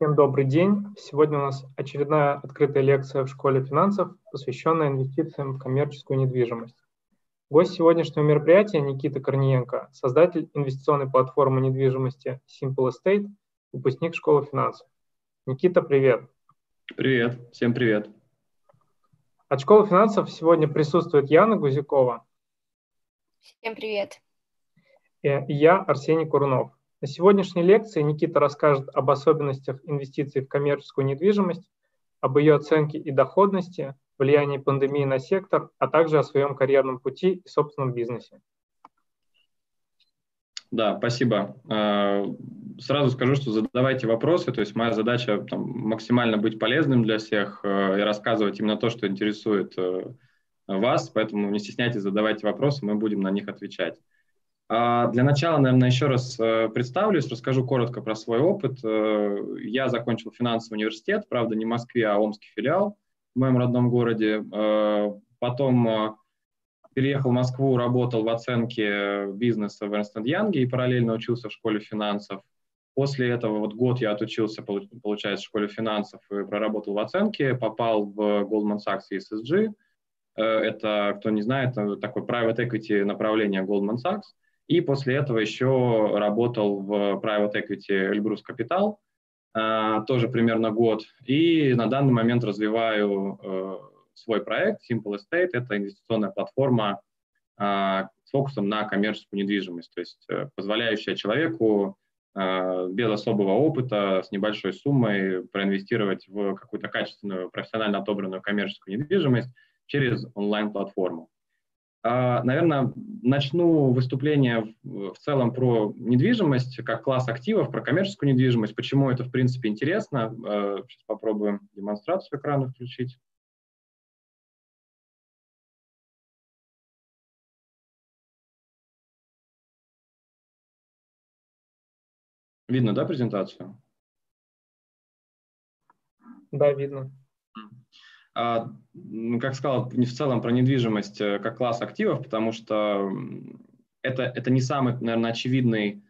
Всем добрый день. Сегодня у нас очередная открытая лекция в школе финансов, посвященная инвестициям в коммерческую недвижимость. Гость сегодняшнего мероприятия Никита Корниенко, создатель инвестиционной платформы недвижимости Simple Estate, выпускник школы финансов. Никита, привет. Привет, всем привет. От школы финансов сегодня присутствует Яна Гузякова. Всем привет. И я, Арсений Курунов. На сегодняшней лекции Никита расскажет об особенностях инвестиций в коммерческую недвижимость, об ее оценке и доходности, влиянии пандемии на сектор, а также о своем карьерном пути и собственном бизнесе. Да, спасибо. А, сразу скажу, что задавайте вопросы, то есть моя задача там, максимально быть полезным для всех э, и рассказывать именно то, что интересует э, вас, поэтому не стесняйтесь, задавайте вопросы, мы будем на них отвечать. А, для начала, наверное, еще раз э, представлюсь, расскажу коротко про свой опыт. Э, я закончил финансовый университет, правда, не в Москве, а Омский филиал в моем родном городе. Э, потом переехал в Москву, работал в оценке бизнеса в Ernst Young и параллельно учился в школе финансов. После этого вот год я отучился, получается, в школе финансов и проработал в оценке, попал в Goldman Sachs и SSG. Это, кто не знает, такое private equity направление Goldman Sachs. И после этого еще работал в private equity Эльбрус Капитал, э, тоже примерно год. И на данный момент развиваю э, свой проект Simple Estate. Это инвестиционная платформа э, с фокусом на коммерческую недвижимость, то есть позволяющая человеку без особого опыта, с небольшой суммой проинвестировать в какую-то качественную, профессионально отобранную коммерческую недвижимость через онлайн-платформу. А, Наверное, начну выступление в целом про недвижимость как класс активов, про коммерческую недвижимость, почему это, в принципе, интересно. А, сейчас попробуем демонстрацию экрана включить. Видно, да, презентацию? Да, видно. А, ну, как сказал, в целом про недвижимость э, как класс активов, потому что это, это не самый, наверное, очевидный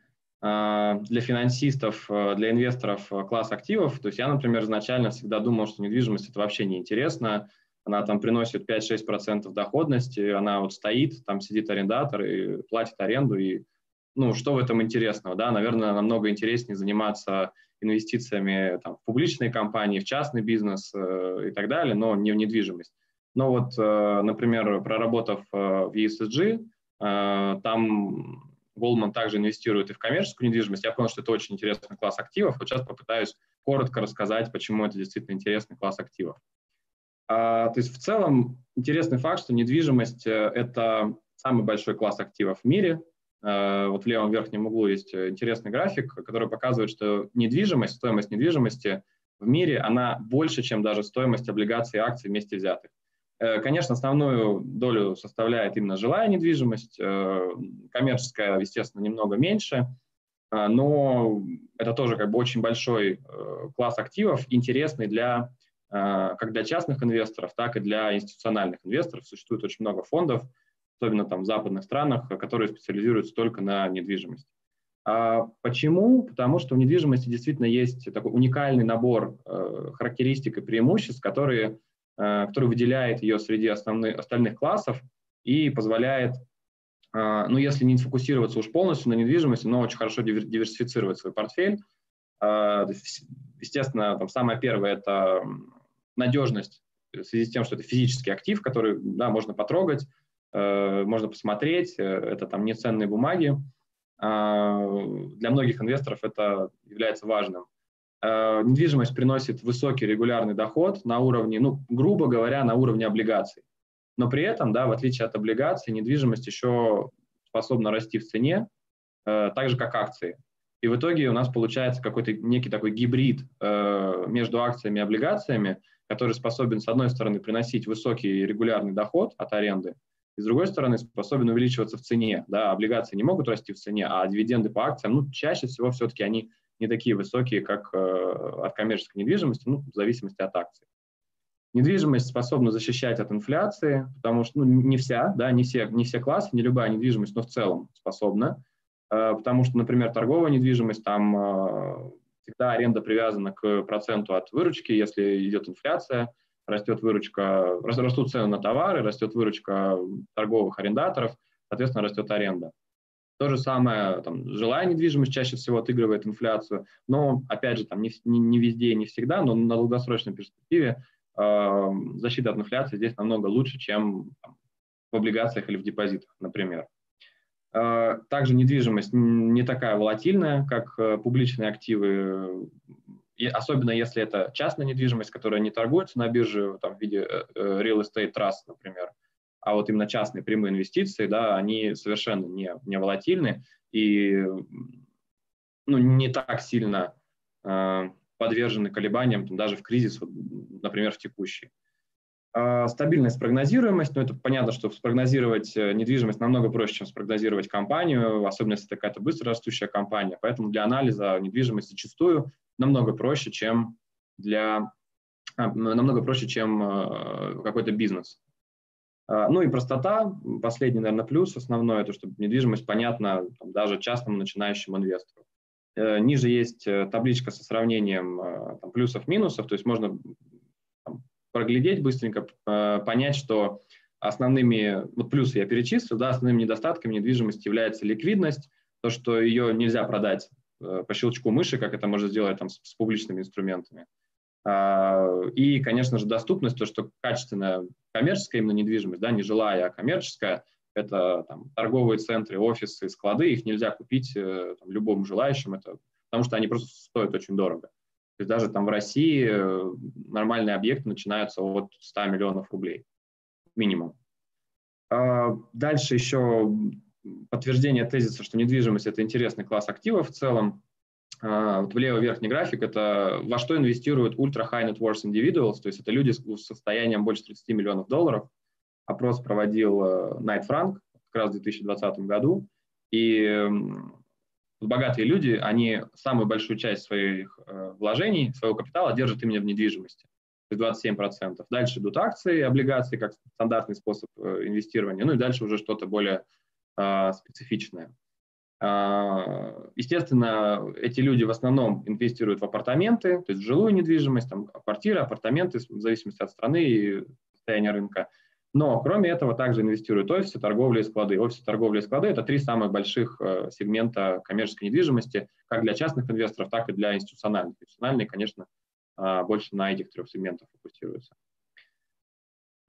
а, для финансистов, э, для инвесторов э, класс активов. То есть я, например, изначально всегда думал, что недвижимость это вообще не интересно. Она там приносит 5-6% доходности, она вот стоит, там сидит арендатор и платит аренду. И ну, что в этом интересного? Да? Наверное, намного интереснее заниматься инвестициями там, в публичные компании, в частный бизнес э, и так далее, но не в недвижимость. Но вот, э, например, проработав э, в ESG, э, там Goldman также инвестирует и в коммерческую недвижимость. Я понял, что это очень интересный класс активов. Вот сейчас попытаюсь коротко рассказать, почему это действительно интересный класс активов. А, то есть в целом интересный факт, что недвижимость э, – это самый большой класс активов в мире. Э, вот в левом верхнем углу есть э, интересный график, который показывает, что недвижимость, стоимость недвижимости в мире, она больше, чем даже стоимость облигаций и акций вместе взятых. Э, конечно, основную долю составляет именно жилая недвижимость, коммерческая, естественно, немного меньше, но это тоже как бы очень большой класс активов, интересный для как для частных инвесторов, так и для институциональных инвесторов. Существует очень много фондов, особенно там в западных странах, которые специализируются только на недвижимости. А почему? Потому что в недвижимости действительно есть такой уникальный набор э, характеристик и преимуществ, которые, э, который выделяет ее среди основных, остальных классов и позволяет, э, ну, если не фокусироваться уж полностью на недвижимости, но очень хорошо диверсифицировать свой портфель. Э, естественно, там самое первое – это надежность в связи с тем, что это физический актив, который да, можно потрогать, Э, можно посмотреть, э, это там неценные бумаги. А, для многих инвесторов это является важным. Э, недвижимость приносит высокий регулярный доход на уровне, ну, грубо говоря, на уровне облигаций. Но при этом, да, в отличие от облигаций, недвижимость еще способна расти в цене, так же, как акции. И в итоге у нас получается какой-то некий такой гибрид между акциями и облигациями, который способен, с одной стороны, приносить высокий регулярный доход от аренды, и с другой стороны способен увеличиваться в цене. Да, облигации не могут расти в цене, а дивиденды по акциям, ну, чаще всего все-таки они не такие высокие, как э, от коммерческой недвижимости, ну, в зависимости от акций. Недвижимость способна защищать от инфляции, потому что ну, не вся, да, не все, не все классы, не любая недвижимость, но в целом способна, э, потому что, например, торговая недвижимость, там э, всегда аренда привязана к проценту от выручки, если идет инфляция, растет выручка, растут цены на товары, растет выручка торговых арендаторов, соответственно, растет аренда. То же самое, там, жилая недвижимость чаще всего отыгрывает инфляцию, но, опять же, там, не, не, не везде и не всегда, но на долгосрочной перспективе э, защита от инфляции здесь намного лучше, чем там, в облигациях или в депозитах, например. Э, также недвижимость не такая волатильная, как э, публичные активы, и особенно если это частная недвижимость, которая не торгуется на бирже там, в виде э, real estate trust, например а вот именно частные прямые инвестиции, да, они совершенно не, не волатильны и ну, не так сильно э, подвержены колебаниям там, даже в кризис, вот, например, в текущий. Э, стабильность, прогнозируемость, ну это понятно, что спрогнозировать э, недвижимость намного проще, чем спрогнозировать компанию, особенно если это какая-то быстро растущая компания, поэтому для анализа недвижимости зачастую намного проще, чем для а, намного проще, чем э, какой-то бизнес. А, ну и простота, последний, наверное, плюс основной, это чтобы недвижимость понятна там, даже частному начинающему инвестору. Э, ниже есть э, табличка со сравнением плюсов-минусов, то есть можно там, проглядеть быстренько, понять, что основными, вот плюсы я перечислил, да, основными недостатками недвижимости является ликвидность, то, что ее нельзя продать по щелчку мыши, как это можно сделать там, с, с публичными инструментами. А, и, конечно же, доступность, то, что качественная коммерческая именно недвижимость, да, не жилая, а коммерческая, это там, торговые центры, офисы, склады, их нельзя купить э, там, любому желающим, это, потому что они просто стоят очень дорого. То есть даже там в России э, нормальные объекты начинаются от 100 миллионов рублей минимум. А, дальше еще подтверждение тезиса, что недвижимость – это интересный класс активов в целом. А, вот в левый верхний график, это во что инвестируют ultra high net worth individuals, то есть это люди с состоянием больше 30 миллионов долларов. Опрос проводил Найт э, Франк как раз в 2020 году, и богатые люди, они самую большую часть своих э, вложений, своего капитала держат именно в недвижимости, то есть 27%. Дальше идут акции, облигации как стандартный способ э, инвестирования, ну и дальше уже что-то более а, специфичное. А, естественно, эти люди в основном инвестируют в апартаменты, то есть в жилую недвижимость, там, квартиры, апартаменты, в зависимости от страны и состояния рынка. Но кроме этого также инвестируют офисы, торговля и склады. Офисы, торговля и склады – это три самых больших э, сегмента коммерческой недвижимости, как для частных инвесторов, так и для институциональных. Институциональные, конечно, э, больше на этих трех сегментах фокусируются.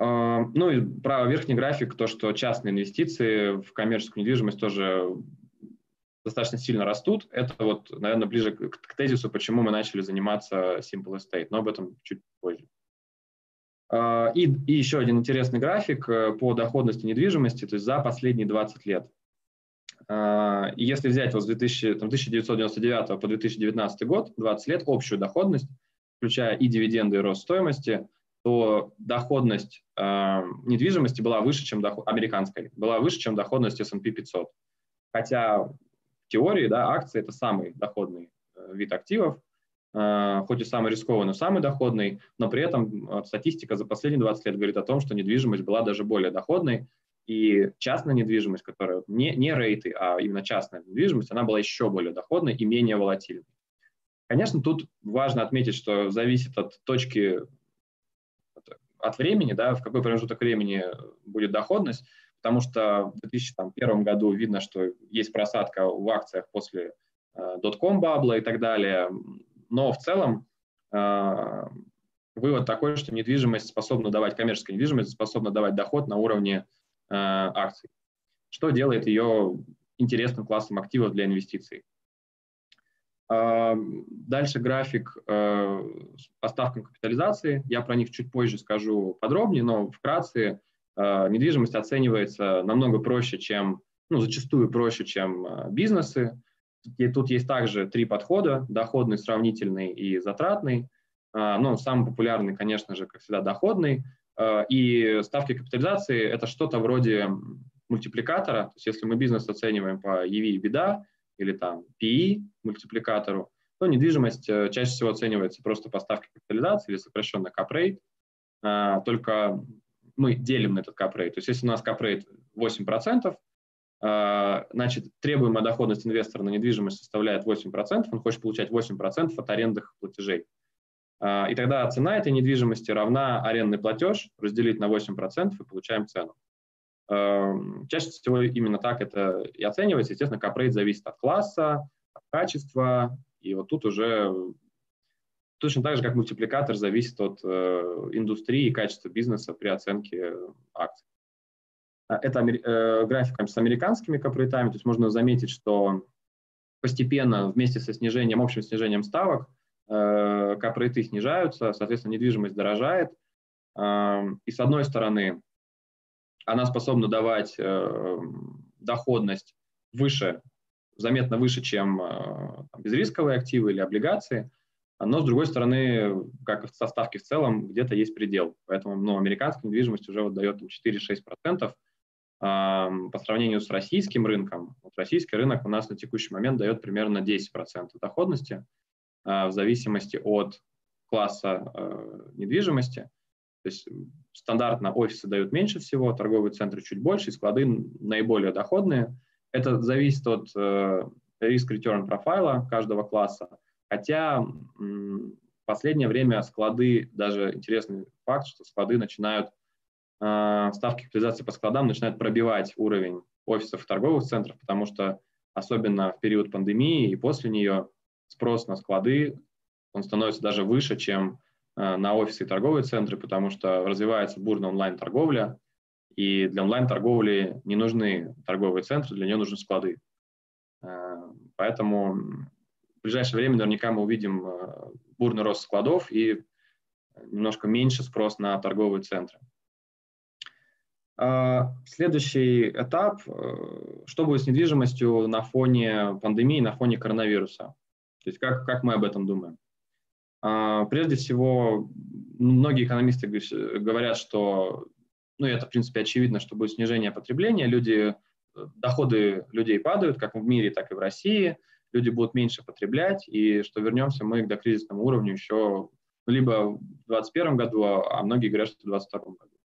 Ну и право верхний график, то, что частные инвестиции в коммерческую недвижимость тоже достаточно сильно растут. Это вот, наверное, ближе к, к тезису, почему мы начали заниматься Simple Estate, но об этом чуть позже. А, и, и еще один интересный график э, по доходности недвижимости, то есть за последние 20 лет. А, и если взять вот с 2000, там, 1999 по 2019 год, 20 лет, общую доходность, включая и дивиденды, и рост стоимости, то доходность э, недвижимости была выше, чем доход, американской, была выше, чем доходность S&P 500. Хотя теории да, акции – это самый доходный э, вид активов, э, хоть и самый рискованный, но самый доходный, но при этом э, статистика за последние 20 лет говорит о том, что недвижимость была даже более доходной, и частная недвижимость, которая не, не рейты, а именно частная недвижимость, она была еще более доходной и менее волатильной. Конечно, тут важно отметить, что зависит от точки, от времени, да, в какой промежуток времени будет доходность, потому что в 2001 году видно, что есть просадка в акциях после dot-com э, бабла и так далее, но в целом э, вывод такой, что недвижимость способна давать, коммерческая недвижимость способна давать доход на уровне э, акций, что делает ее интересным классом активов для инвестиций. Дальше график с поставкам капитализации. Я про них чуть позже скажу подробнее, но вкратце Э, недвижимость оценивается намного проще, чем, ну, зачастую проще, чем э, бизнесы. И тут есть также три подхода, доходный, сравнительный и затратный. Э, ну, самый популярный, конечно же, как всегда, доходный. И ставки капитализации – это что-то вроде мультипликатора. То есть если мы бизнес оцениваем по EV и беда или там PE мультипликатору, то недвижимость чаще всего оценивается просто по ставке капитализации или сокращенно rate. Только мы делим на этот капрейт. То есть если у нас капрейт 8%, значит, требуемая доходность инвестора на недвижимость составляет 8%, он хочет получать 8% от арендных платежей. И тогда цена этой недвижимости равна арендный платеж, разделить на 8% и получаем цену. Чаще всего именно так это и оценивается. Естественно, капрейт зависит от класса, от качества, и вот тут уже точно так же, как мультипликатор зависит от э, индустрии и качества бизнеса при оценке акций. А, это э, график с американскими капрейтами, то есть можно заметить, что постепенно вместе со снижением, общим снижением ставок, э, капрейты снижаются, соответственно, недвижимость дорожает. Э, и с одной стороны, она способна давать э, доходность выше заметно выше, чем э, безрисковые активы или облигации, но, с другой стороны, как в составке в целом, где-то есть предел. Поэтому ну, американская недвижимость уже вот дает 4-6% по сравнению с российским рынком. Вот российский рынок у нас на текущий момент дает примерно 10% доходности а, в зависимости от класса э, недвижимости. То есть стандартно офисы дают меньше всего, торговые центры чуть больше, и склады наиболее доходные – это зависит от э, risk-return профайла каждого класса. Хотя в последнее время склады, даже интересный факт, что склады начинают, э, ставки капитализации по складам начинают пробивать уровень офисов и торговых центров, потому что особенно в период пандемии и после нее спрос на склады, он становится даже выше, чем э, на офисы и торговые центры, потому что развивается бурная онлайн-торговля, и для онлайн-торговли не нужны торговые центры, для нее нужны склады. Э, поэтому в ближайшее время наверняка мы увидим э, бурный рост складов и немножко меньше спрос на торговые центры. Э, следующий этап. Что будет с недвижимостью на фоне пандемии, на фоне коронавируса? То есть как, как мы об этом думаем? Прежде всего, многие экономисты говорят, что ну, это, в принципе, очевидно, что будет снижение потребления, люди, э, доходы людей падают, как в мире, так и в России, люди будут меньше потреблять, и что вернемся мы к докризисному уровню еще ну, либо в 2021 году, а, а многие говорят, что в 2022 году.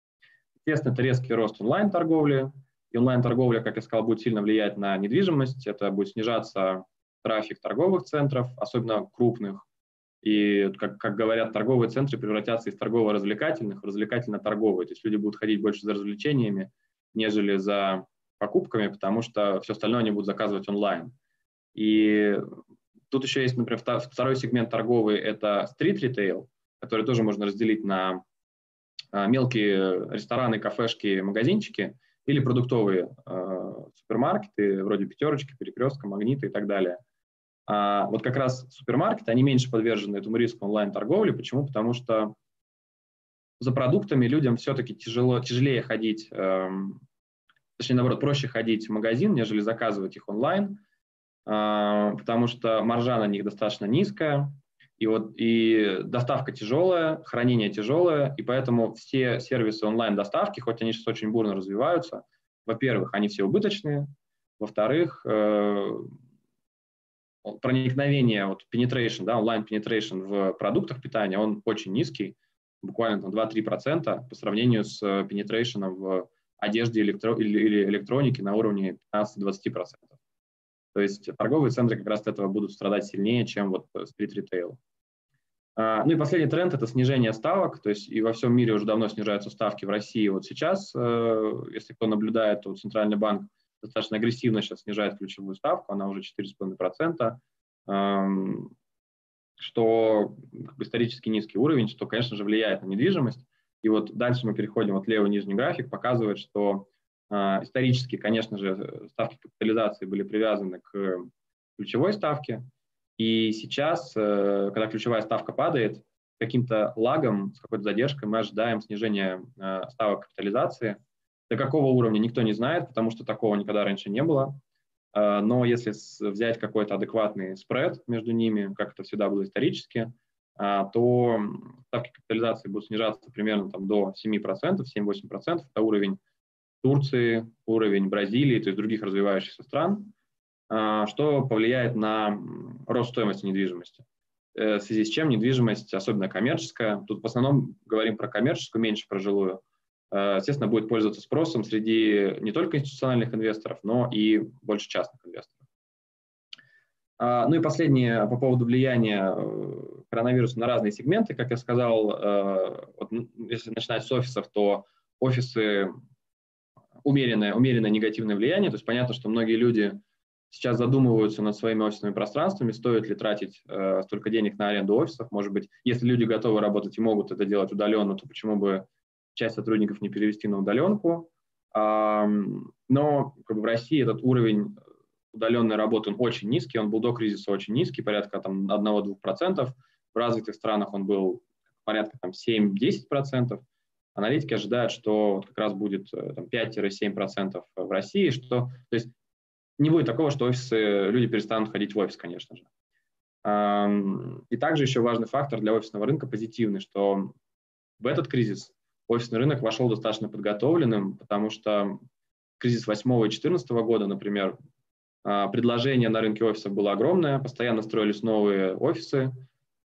Естественно, это резкий рост онлайн-торговли, и онлайн-торговля, как я сказал, будет сильно влиять на недвижимость, это будет снижаться трафик торговых центров, особенно крупных, и, как, как говорят, торговые центры превратятся из торгово-развлекательных в развлекательно-торговые. То есть люди будут ходить больше за развлечениями, нежели за покупками, потому что все остальное они будут заказывать онлайн. И тут еще есть, например, второй сегмент торговый – это стрит-ритейл, который тоже можно разделить на а, мелкие рестораны, кафешки, магазинчики или продуктовые э, супермаркеты, вроде пятерочки, перекрестка, магнита и так далее – а вот как раз супермаркеты, они меньше подвержены этому риску онлайн-торговли. Почему? Потому что за продуктами людям все-таки тяжело, тяжелее ходить, эм, точнее, наоборот, проще ходить в магазин, нежели заказывать их онлайн, э, потому что маржа на них достаточно низкая, и, вот, и доставка тяжелая, хранение тяжелое, и поэтому все сервисы онлайн-доставки, хоть они сейчас очень бурно развиваются, во-первых, они все убыточные, во-вторых, э, проникновение, вот penetration, да, онлайн penetration в продуктах питания, он очень низкий, буквально там 2-3% по сравнению с penetration в одежде электро- или электронике на уровне 15-20%. То есть торговые центры как раз от этого будут страдать сильнее, чем вот стрит-ритейл. А, ну и последний тренд – это снижение ставок, то есть и во всем мире уже давно снижаются ставки в России. Вот сейчас, э, если кто наблюдает, то Центральный банк достаточно агрессивно сейчас снижает ключевую ставку, она уже 4,5%, что исторически низкий уровень, что, конечно же, влияет на недвижимость. И вот дальше мы переходим, вот левый нижний график показывает, что а, исторически, конечно же, ставки капитализации были привязаны к ключевой ставке, и сейчас, э, когда ключевая ставка падает, каким-то лагом, с какой-то задержкой мы ожидаем снижения э, ставок капитализации – до какого уровня никто не знает, потому что такого никогда раньше не было. А, но если взять какой-то адекватный спред между ними, как это всегда было исторически, а, то ставки капитализации будут снижаться примерно там, до 7%, 7-8%. Это уровень Турции, уровень Бразилии, то есть других развивающихся стран, а, что повлияет на рост стоимости недвижимости. Э, в связи с чем недвижимость, особенно коммерческая, тут в основном говорим про коммерческую, меньше про жилую, естественно, будет пользоваться спросом среди не только институциональных инвесторов, но и больше частных инвесторов. А, ну и последнее по поводу влияния коронавируса на разные сегменты. Как я сказал, вот, если начинать с офисов, то офисы умеренное, умеренное негативное влияние. То есть понятно, что многие люди сейчас задумываются над своими офисными пространствами, стоит ли тратить э, столько денег на аренду офисов. Может быть, если люди готовы работать и могут это делать удаленно, то почему бы часть сотрудников не перевести на удаленку. Но как бы, в России этот уровень удаленной работы он очень низкий, он был до кризиса очень низкий, порядка там 1-2%. В развитых странах он был порядка там 7-10%. Аналитики ожидают, что вот как раз будет э, там, 5-7% в России, что, то есть не будет такого, что офисы, люди перестанут ходить в офис, конечно же. И также еще важный фактор для офисного рынка позитивный, что в этот кризис офисный рынок вошел достаточно подготовленным, потому что кризис 8 и 2014 года, например, а, предложение на рынке офисов было огромное, постоянно строились новые офисы,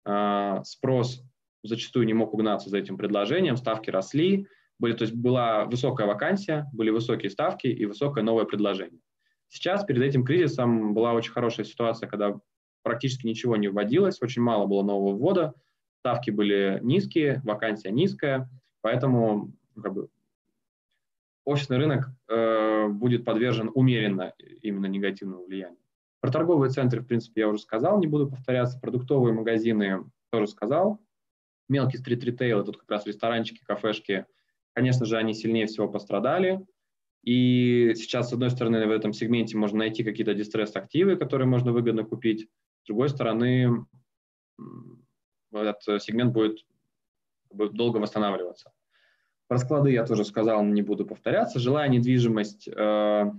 а, спрос зачастую не мог угнаться за этим предложением, ставки росли, были, то есть была высокая вакансия, были высокие ставки и высокое новое предложение. Сейчас перед этим кризисом была очень хорошая ситуация, когда практически ничего не вводилось, очень мало было нового ввода, ставки были низкие, вакансия низкая, поэтому как бы, офисный рынок э, будет подвержен умеренно именно негативному влиянию. Про торговые центры, в принципе, я уже сказал, не буду повторяться. Продуктовые магазины тоже сказал. Мелкий стрит-ритейл, тут как раз ресторанчики, кафешки, конечно же, они сильнее всего пострадали. И сейчас, с одной стороны, в этом сегменте можно найти какие-то дистресс-активы, которые можно выгодно купить. С другой стороны, этот сегмент будет долго восстанавливаться. Про склады я тоже сказал, не буду повторяться. Жилая недвижимость, э,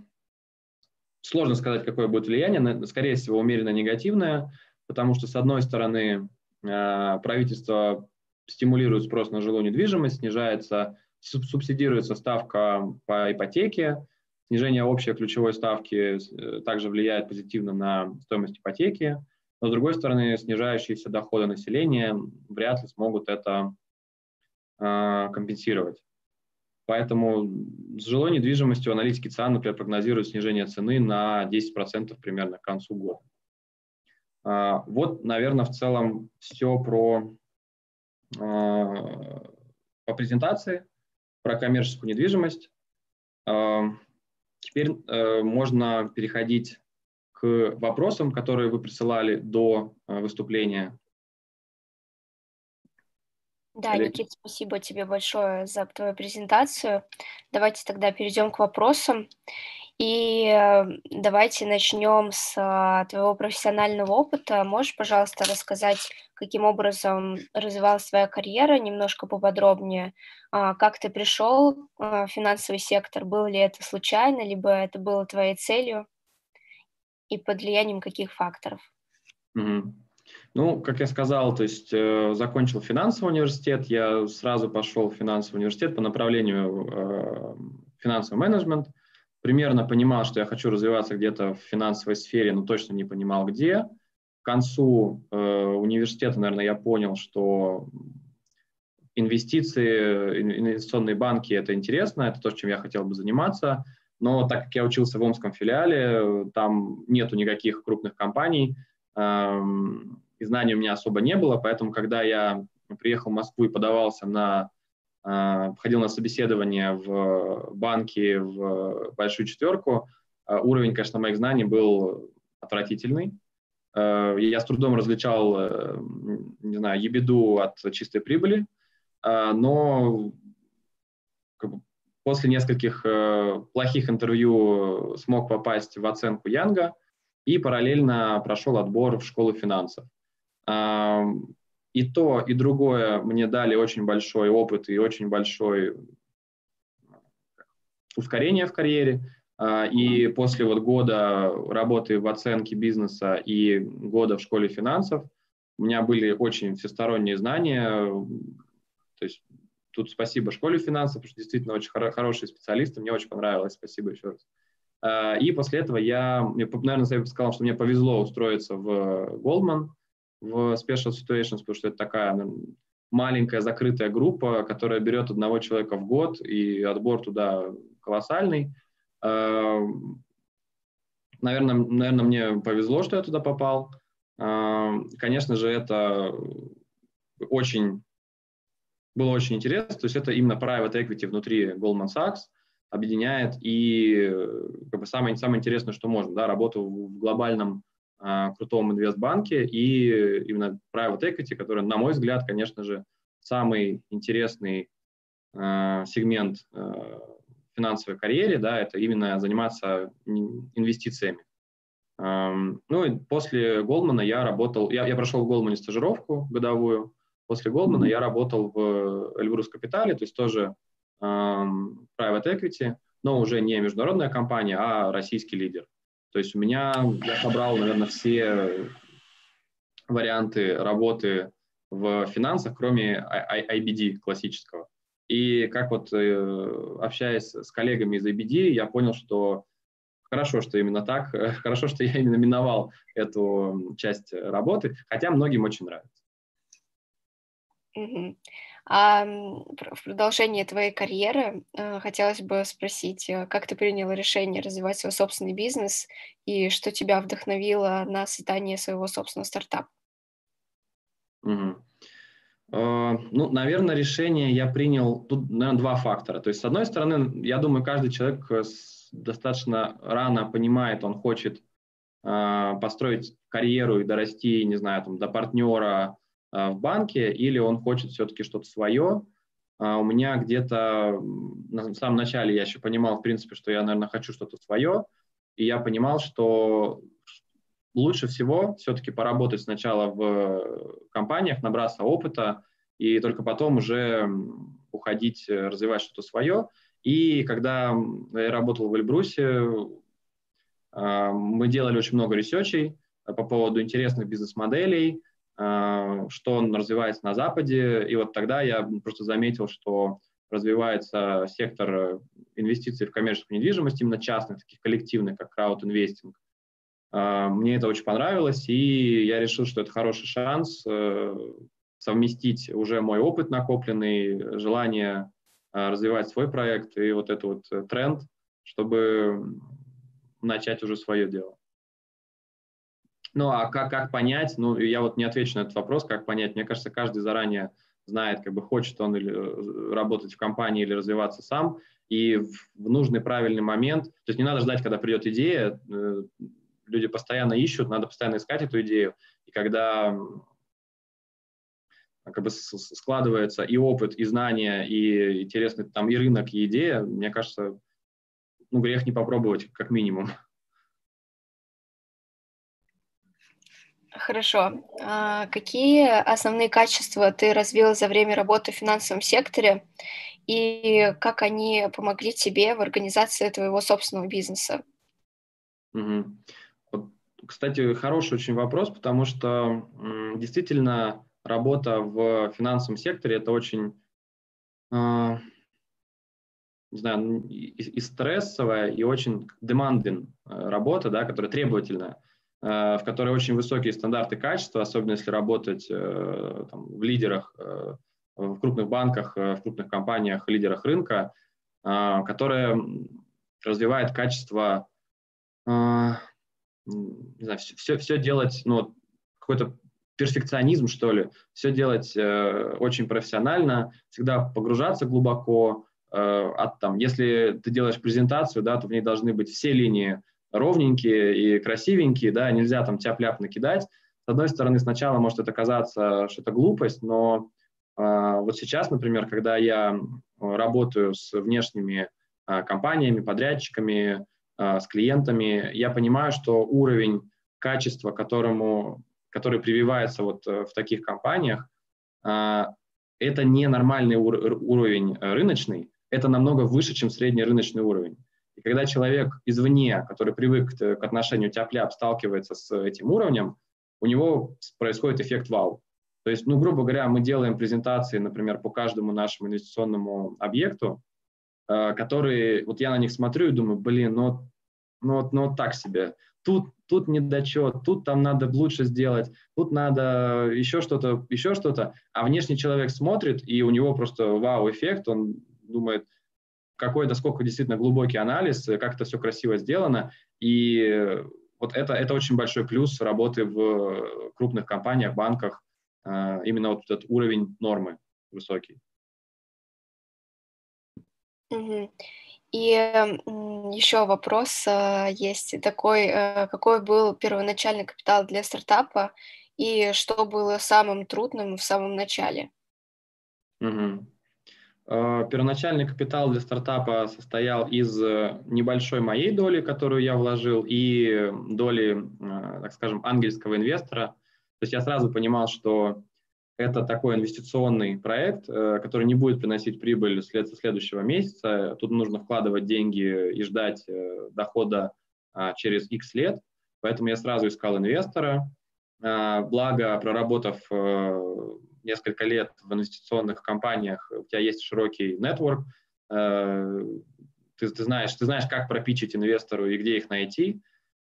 сложно сказать, какое будет влияние, скорее всего, умеренно негативное, потому что, с одной стороны, э, правительство стимулирует спрос на жилую недвижимость, снижается субсидируется ставка по ипотеке, снижение общей ключевой ставки э, также влияет позитивно на стоимость ипотеки, но с другой стороны снижающиеся доходы населения вряд ли смогут это компенсировать. Поэтому с жилой недвижимостью аналитики ЦАН, например, прогнозируют снижение цены на 10% примерно к концу года. Э, вот, наверное, в целом все про э, по презентации про коммерческую недвижимость. Теперь э, можно переходить к вопросам, которые вы присылали до э, выступления. Да, Никит, спасибо тебе большое за твою презентацию. Давайте тогда перейдем к вопросам. И э, давайте начнем с а, твоего профессионального опыта. Можешь, пожалуйста, рассказать, каким образом развивалась твоя карьера, немножко поподробнее, а, как ты пришел а, в финансовый сектор, было ли это случайно, либо это было твоей целью, и под влиянием каких факторов? Угу. Ну, как я сказал, то есть э, закончил финансовый университет, я сразу пошел в финансовый университет по направлению э, финансовый менеджмент – примерно понимал, что я хочу развиваться где-то в финансовой сфере, но точно не понимал где. К концу э, университета, наверное, я понял, что инвестиции, инвестиционные банки – это интересно, это то, чем я хотел бы заниматься. Но так как я учился в Омском филиале, там нету никаких крупных компаний, э, и знаний у меня особо не было, поэтому когда я приехал в Москву и подавался на а, ходил на собеседование в банке в большую четверку, а, уровень, конечно, моих знаний был отвратительный. А, я с трудом различал, э, не знаю, ебеду от чистой прибыли, но после нескольких э, плохих интервью смог попасть в оценку Янга и параллельно прошел отбор в школу финансов и то, и другое мне дали очень большой опыт и очень большое ускорение в карьере. А, и после вот года работы в оценке бизнеса и года в школе финансов у меня были очень всесторонние знания. То есть тут спасибо школе финансов, потому что действительно очень хоро- хорошие специалисты, мне очень понравилось, спасибо еще раз. А, и после этого я, наверное, я бы сказал, что мне повезло устроиться в Goldman, в Special Situations, потому что это такая ну, маленькая закрытая группа, которая берет одного человека в год, и отбор туда колоссальный. Наверное, наверное, мне повезло, что я туда попал. Конечно же, это очень было очень интересно. То есть это именно private equity внутри Goldman Sachs объединяет и как бы самое, самое интересное, что можно, да, работу в глобальном крутом инвестбанке и именно private equity, который, на мой взгляд, конечно же, самый интересный а, сегмент а, финансовой карьере, да, это именно заниматься инвестициями. Ну и после Голдмана я работал, я, я прошел в Голдмане стажировку годовую, после Голдмана я работал в Эльбрус Капитале, то есть тоже private equity, но уже не международная компания, а российский лидер. То есть у меня, я собрал, наверное, все варианты работы в финансах, кроме IBD классического. И как вот э, общаясь с коллегами из IBD, я понял, что хорошо, что именно так, хорошо, что я именно миновал эту часть работы, хотя многим очень нравится. Угу. А в продолжение твоей карьеры э, хотелось бы спросить, э, как ты приняла решение развивать свой собственный бизнес и что тебя вдохновило на создание своего собственного стартапа? Угу. Ну, наверное, решение я принял, тут, наверное, два фактора. То есть, с одной стороны, я думаю, каждый человек достаточно рано понимает, он хочет построить карьеру и дорасти, не знаю, там, до партнера, а, в банке, или он хочет все-таки что-то свое. А у меня где-то на самом начале я еще понимал, в принципе, что я, наверное, хочу что-то свое, и я понимал, что лучше всего все-таки поработать сначала в компаниях, набраться опыта, и только потом уже уходить, развивать что-то свое. И когда я работал в Эльбрусе, а, мы делали очень много research ей по поводу интересных бизнес-моделей, а, что он развивается на Западе. И вот тогда я просто заметил, что развивается сектор инвестиций в коммерческую недвижимость, именно частных, таких коллективных, как краудинвестинг. А, мне это очень понравилось, и я решил, что это хороший шанс э, совместить уже мой опыт накопленный, желание а, развивать свой проект и вот этот вот э, тренд, чтобы начать уже свое дело. Ну, а как, как понять? Ну, я вот не отвечу на этот вопрос, как понять. Мне кажется, каждый заранее знает, как бы хочет он или, э, работать в компании или развиваться сам, и в, нужный правильный момент, то есть не надо ждать, когда придет идея, э, люди постоянно ищут, надо постоянно искать эту идею, и когда как бы складывается и опыт, и знания, и интересный там и рынок, и идея, мне кажется, ну, грех не попробовать, как минимум. Хорошо. А какие основные качества ты развил за время работы в финансовом секторе и как они помогли тебе в организации твоего собственного бизнеса? Угу. Кстати, хороший очень вопрос, потому что действительно работа в финансовом секторе это очень, э, не знаю, и, и стрессовая, и очень demanding э, работа, да, которая требовательная. В которой очень высокие стандарты качества, особенно если работать э, там, в лидерах, э, в крупных банках, в крупных компаниях, лидерах рынка, которая развивает качество, не знаю, все, все делать, ну, какой-то перфекционизм, что ли, все делать очень профессионально, всегда погружаться глубоко, от, там, если ты делаешь презентацию, да, то в ней должны быть все линии ровненькие и красивенькие, да, нельзя там тяп-ляп накидать. С одной стороны, сначала может это казаться, что это глупость, но э, вот сейчас, например, когда я работаю с внешними э, компаниями, подрядчиками, э, с клиентами, я понимаю, что уровень качества, которому, который прививается вот в таких компаниях, э, это не нормальный ур- уровень рыночный, это намного выше, чем средний рыночный уровень. И когда человек извне, который привык к отношению тяп-ляп, сталкивается с этим уровнем, у него происходит эффект вау. То есть, ну, грубо говоря, мы делаем презентации, например, по каждому нашему инвестиционному объекту, э, которые, вот я на них смотрю и думаю, блин, ну, ну ну вот так себе. Тут, тут недочет, тут там надо лучше сделать, тут надо еще что-то, еще что-то. А внешний человек смотрит, и у него просто вау-эффект, он думает, какой-то сколько действительно глубокий анализ, как это все красиво сделано. И вот это, это очень большой плюс работы в крупных компаниях, банках, именно вот этот уровень нормы высокий. Угу. И еще вопрос есть такой, э, какой был первоначальный капитал для стартапа и что было самым трудным в самом начале? Угу. Первоначальный капитал для стартапа состоял из э, небольшой моей доли, которую я вложил, и доли, э, так скажем, ангельского инвестора. То есть я сразу понимал, что это такой инвестиционный проект, э, который не будет приносить прибыль след следующего месяца. Тут нужно вкладывать деньги и ждать э, дохода а, через X лет. Поэтому я сразу искал инвестора. Благо, проработав э, несколько лет в инвестиционных компаниях, у тебя есть широкий нетворк, ты, ты, знаешь, ты знаешь, как пропичить инвестору и где их найти.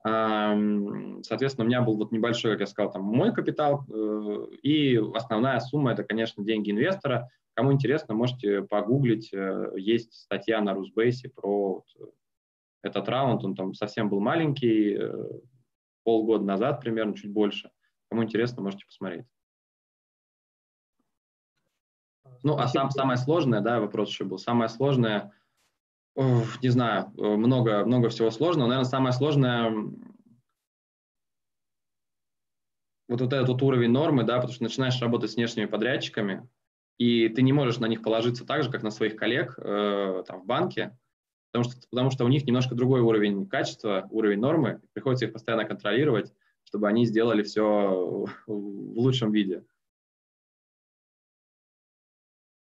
Соответственно, у меня был вот небольшой, как я сказал, там мой капитал, э, и основная сумма – это, конечно, деньги инвестора. Кому интересно, можете погуглить, э, есть статья на Русбейсе про этот раунд, он там совсем был маленький, э, полгода назад примерно, чуть больше. Кому интересно, можете посмотреть. Ну, а сам, самое сложное, да, вопрос еще был, самое сложное – не знаю, э, много, много всего сложного. Наверное, самое сложное вот, вот этот вот уровень нормы, да, потому что начинаешь работать с внешними подрядчиками, и ты не можешь на них положиться так же, как на своих коллег э, там, в банке, потому что, потому что у них немножко другой уровень качества, уровень нормы, приходится их постоянно контролировать, чтобы они сделали все в лучшем виде.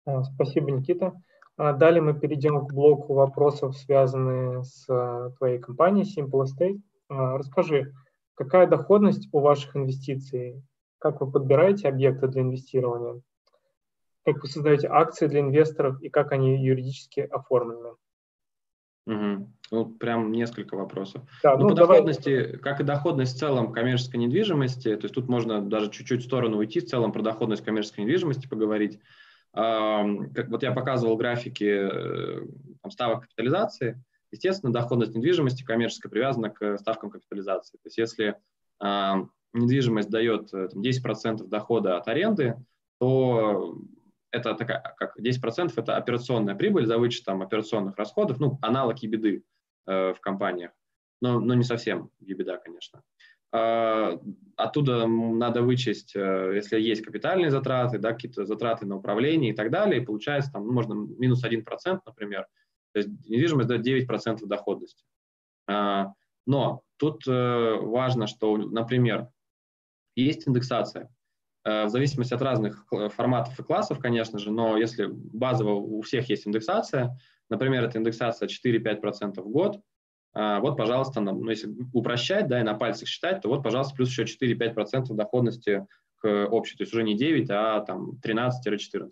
А, спасибо, Никита. А далее мы перейдем к блоку вопросов, связанных с э, твоей компанией Simple Estate. А, расскажи, какая доходность у ваших инвестиций? Как вы подбираете объекты для инвестирования? Как вы создаете акции для инвесторов и как они юридически оформлены? Угу. Ну, прям несколько вопросов. Да, ну, ну, по давай... доходности, как и доходность в целом коммерческой недвижимости, то есть тут можно даже чуть-чуть в сторону уйти, в целом про доходность коммерческой недвижимости поговорить. Как вот я показывал графики э, там, ставок капитализации. Естественно, доходность недвижимости коммерческая привязана к ставкам капитализации. То есть если недвижимость дает э, там, 10% дохода от аренды, то это такая, как 10% это операционная прибыль за вычетом операционных расходов, ну, аналог ебеды э, в компаниях, но, но не совсем ебеда, конечно. А, оттуда надо вычесть, э, если есть капитальные затраты, да, какие-то затраты на управление и так далее, и получается там, ну, можно минус 1%, например, то есть недвижимость дает 9% доходности. А, но тут э, важно, что, например, есть индексация, э, в зависимости от разных форматов и классов, конечно же, но если базово у всех есть индексация, например, это индексация 4-5% в год, вот, пожалуйста, ну, если упрощать, да, и на пальцах считать, то вот, пожалуйста, плюс еще 4-5% доходности к общей, то есть уже не 9, а там 13-14.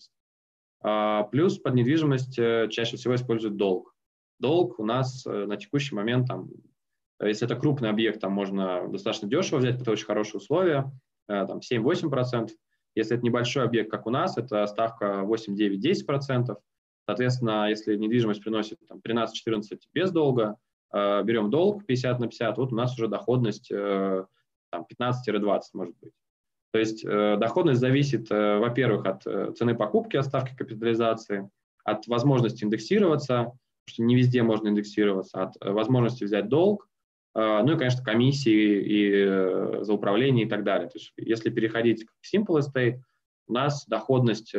А, плюс под недвижимость э, чаще всего используют долг. Долг у нас э, на текущий момент, там, если это крупный объект, там можно достаточно дешево взять, это очень хорошие условия, э, там 7-8%. Если это небольшой объект, как у нас, это ставка 8-9-10%. Соответственно, если недвижимость приносит там, 13-14 без долга, Э, берем долг 50 на 50, вот у нас уже доходность э, там, 15-20 может быть. То есть э, доходность зависит, во-первых, от цены покупки, от ставки капитализации, от возможности индексироваться, потому что не везде можно индексироваться, от возможности взять долг, ну и, конечно, комиссии и за управление и так далее. То есть если переходить к Simple Estate, у нас доходность,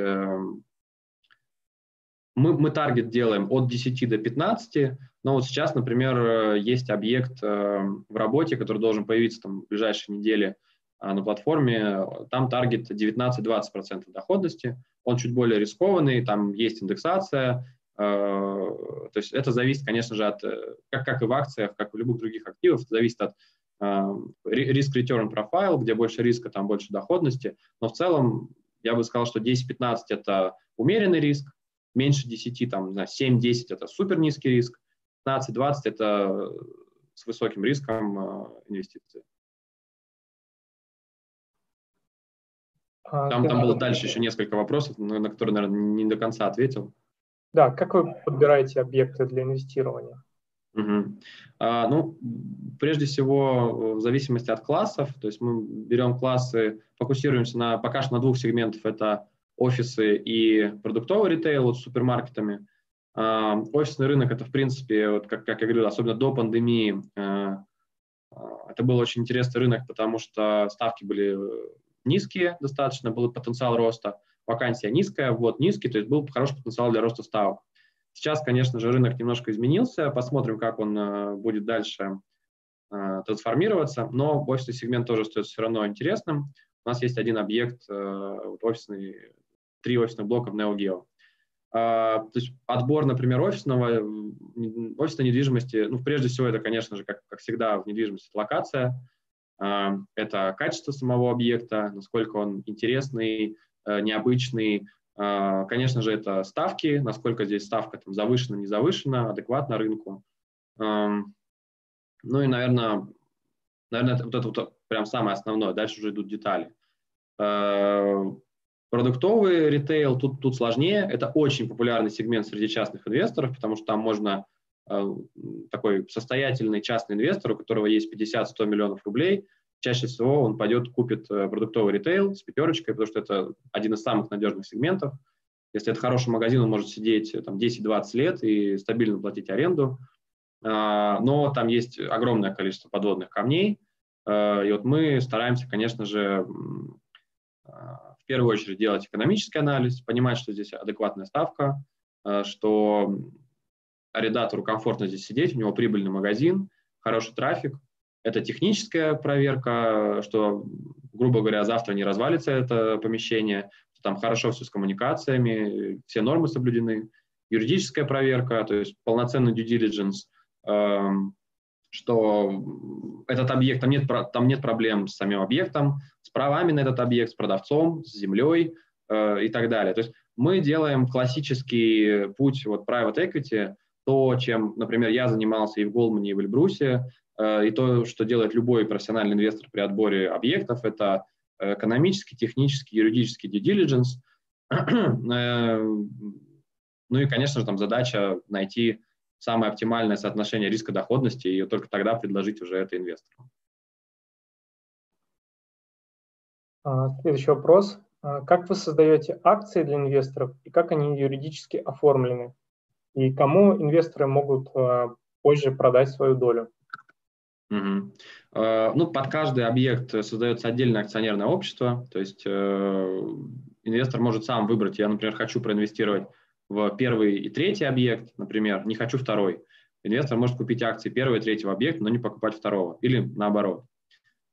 мы, мы таргет делаем от 10 до 15, но вот сейчас, например, э, есть объект э, в работе, который должен появиться там, в ближайшие недели а, на платформе. Там таргет 19-20% доходности. Он чуть более рискованный, там есть индексация. Э, то есть это зависит, конечно же, от, как, как и в акциях, как и в любых других активах, зависит от риск-return profile, где больше риска, там больше доходности. Но в целом я бы сказал, что 10-15 – это умеренный риск, меньше 10, там, 7-10 – это супер низкий риск, 15-20 – это с высоким риском инвестиций. А, там, там было дальше еще несколько вопросов, на которые, наверное, не до конца ответил. Да, как вы подбираете объекты для инвестирования? Угу. А, ну, прежде всего, в зависимости от классов, то есть мы берем классы, фокусируемся на, пока что на двух сегментах, это офисы и продуктовый ритейл вот, с супермаркетами. А, офисный рынок – это, в принципе, вот, как, как я говорил, особенно до пандемии, а, а это был очень интересный рынок, потому что ставки были низкие достаточно, был потенциал роста, вакансия низкая, вот низкий, то есть был хороший потенциал для роста ставок. Сейчас, конечно же, рынок немножко изменился, посмотрим, как он э, будет дальше э, трансформироваться, но офисный сегмент тоже остается все равно интересным. У нас есть один объект, э, офисный, три офисных блока в NeoGeo. То есть отбор, например, офисного, офисной недвижимости, ну, прежде всего, это, конечно же, как, как всегда в недвижимости, локация, это качество самого объекта, насколько он интересный, необычный, а, конечно же, это ставки, насколько здесь ставка там, завышена, не завышена, адекватна рынку. Ну и, наверное, наверное это, вот это вот прям самое основное. Дальше уже идут детали. Продуктовый ритейл тут, тут сложнее. Это очень популярный сегмент среди частных инвесторов, потому что там можно а, такой состоятельный частный инвестор, у которого есть 50-100 миллионов рублей, чаще всего он пойдет, купит э, продуктовый ритейл с пятерочкой, потому что это один из самых надежных сегментов. Если это хороший магазин, он может сидеть э, там 10-20 лет и стабильно платить аренду. А, но там есть огромное количество подводных камней. И вот мы стараемся, конечно же, а, первую очередь делать экономический анализ, понимать, что здесь адекватная ставка, что арендатору комфортно здесь сидеть, у него прибыльный магазин, хороший трафик – это техническая проверка, что, грубо говоря, завтра не развалится это помещение, что там хорошо все с коммуникациями, все нормы соблюдены. Юридическая проверка, то есть полноценный due diligence, эм, что этот объект, там нет, там нет проблем с самим объектом, с правами на этот объект, с продавцом, с землей э, и так далее. То есть мы делаем классический путь вот private equity, то, чем, например, я занимался и в Голмане, и в Эльбрусе, Э, и то, что делает любой профессиональный инвестор при отборе объектов, это экономический, технический, юридический due diligence. Э, ну и, конечно же, там задача найти самое оптимальное соотношение риска-доходности и только тогда предложить уже это инвестору. А, следующий вопрос. А, как вы создаете акции для инвесторов и как они юридически оформлены? И кому инвесторы могут а, позже продать свою долю? Угу. Ну, под каждый объект создается отдельное акционерное общество, то есть э, инвестор может сам выбрать, я, например, хочу проинвестировать в первый и третий объект, например, не хочу второй. Инвестор может купить акции первого и третьего объекта, но не покупать второго, или наоборот.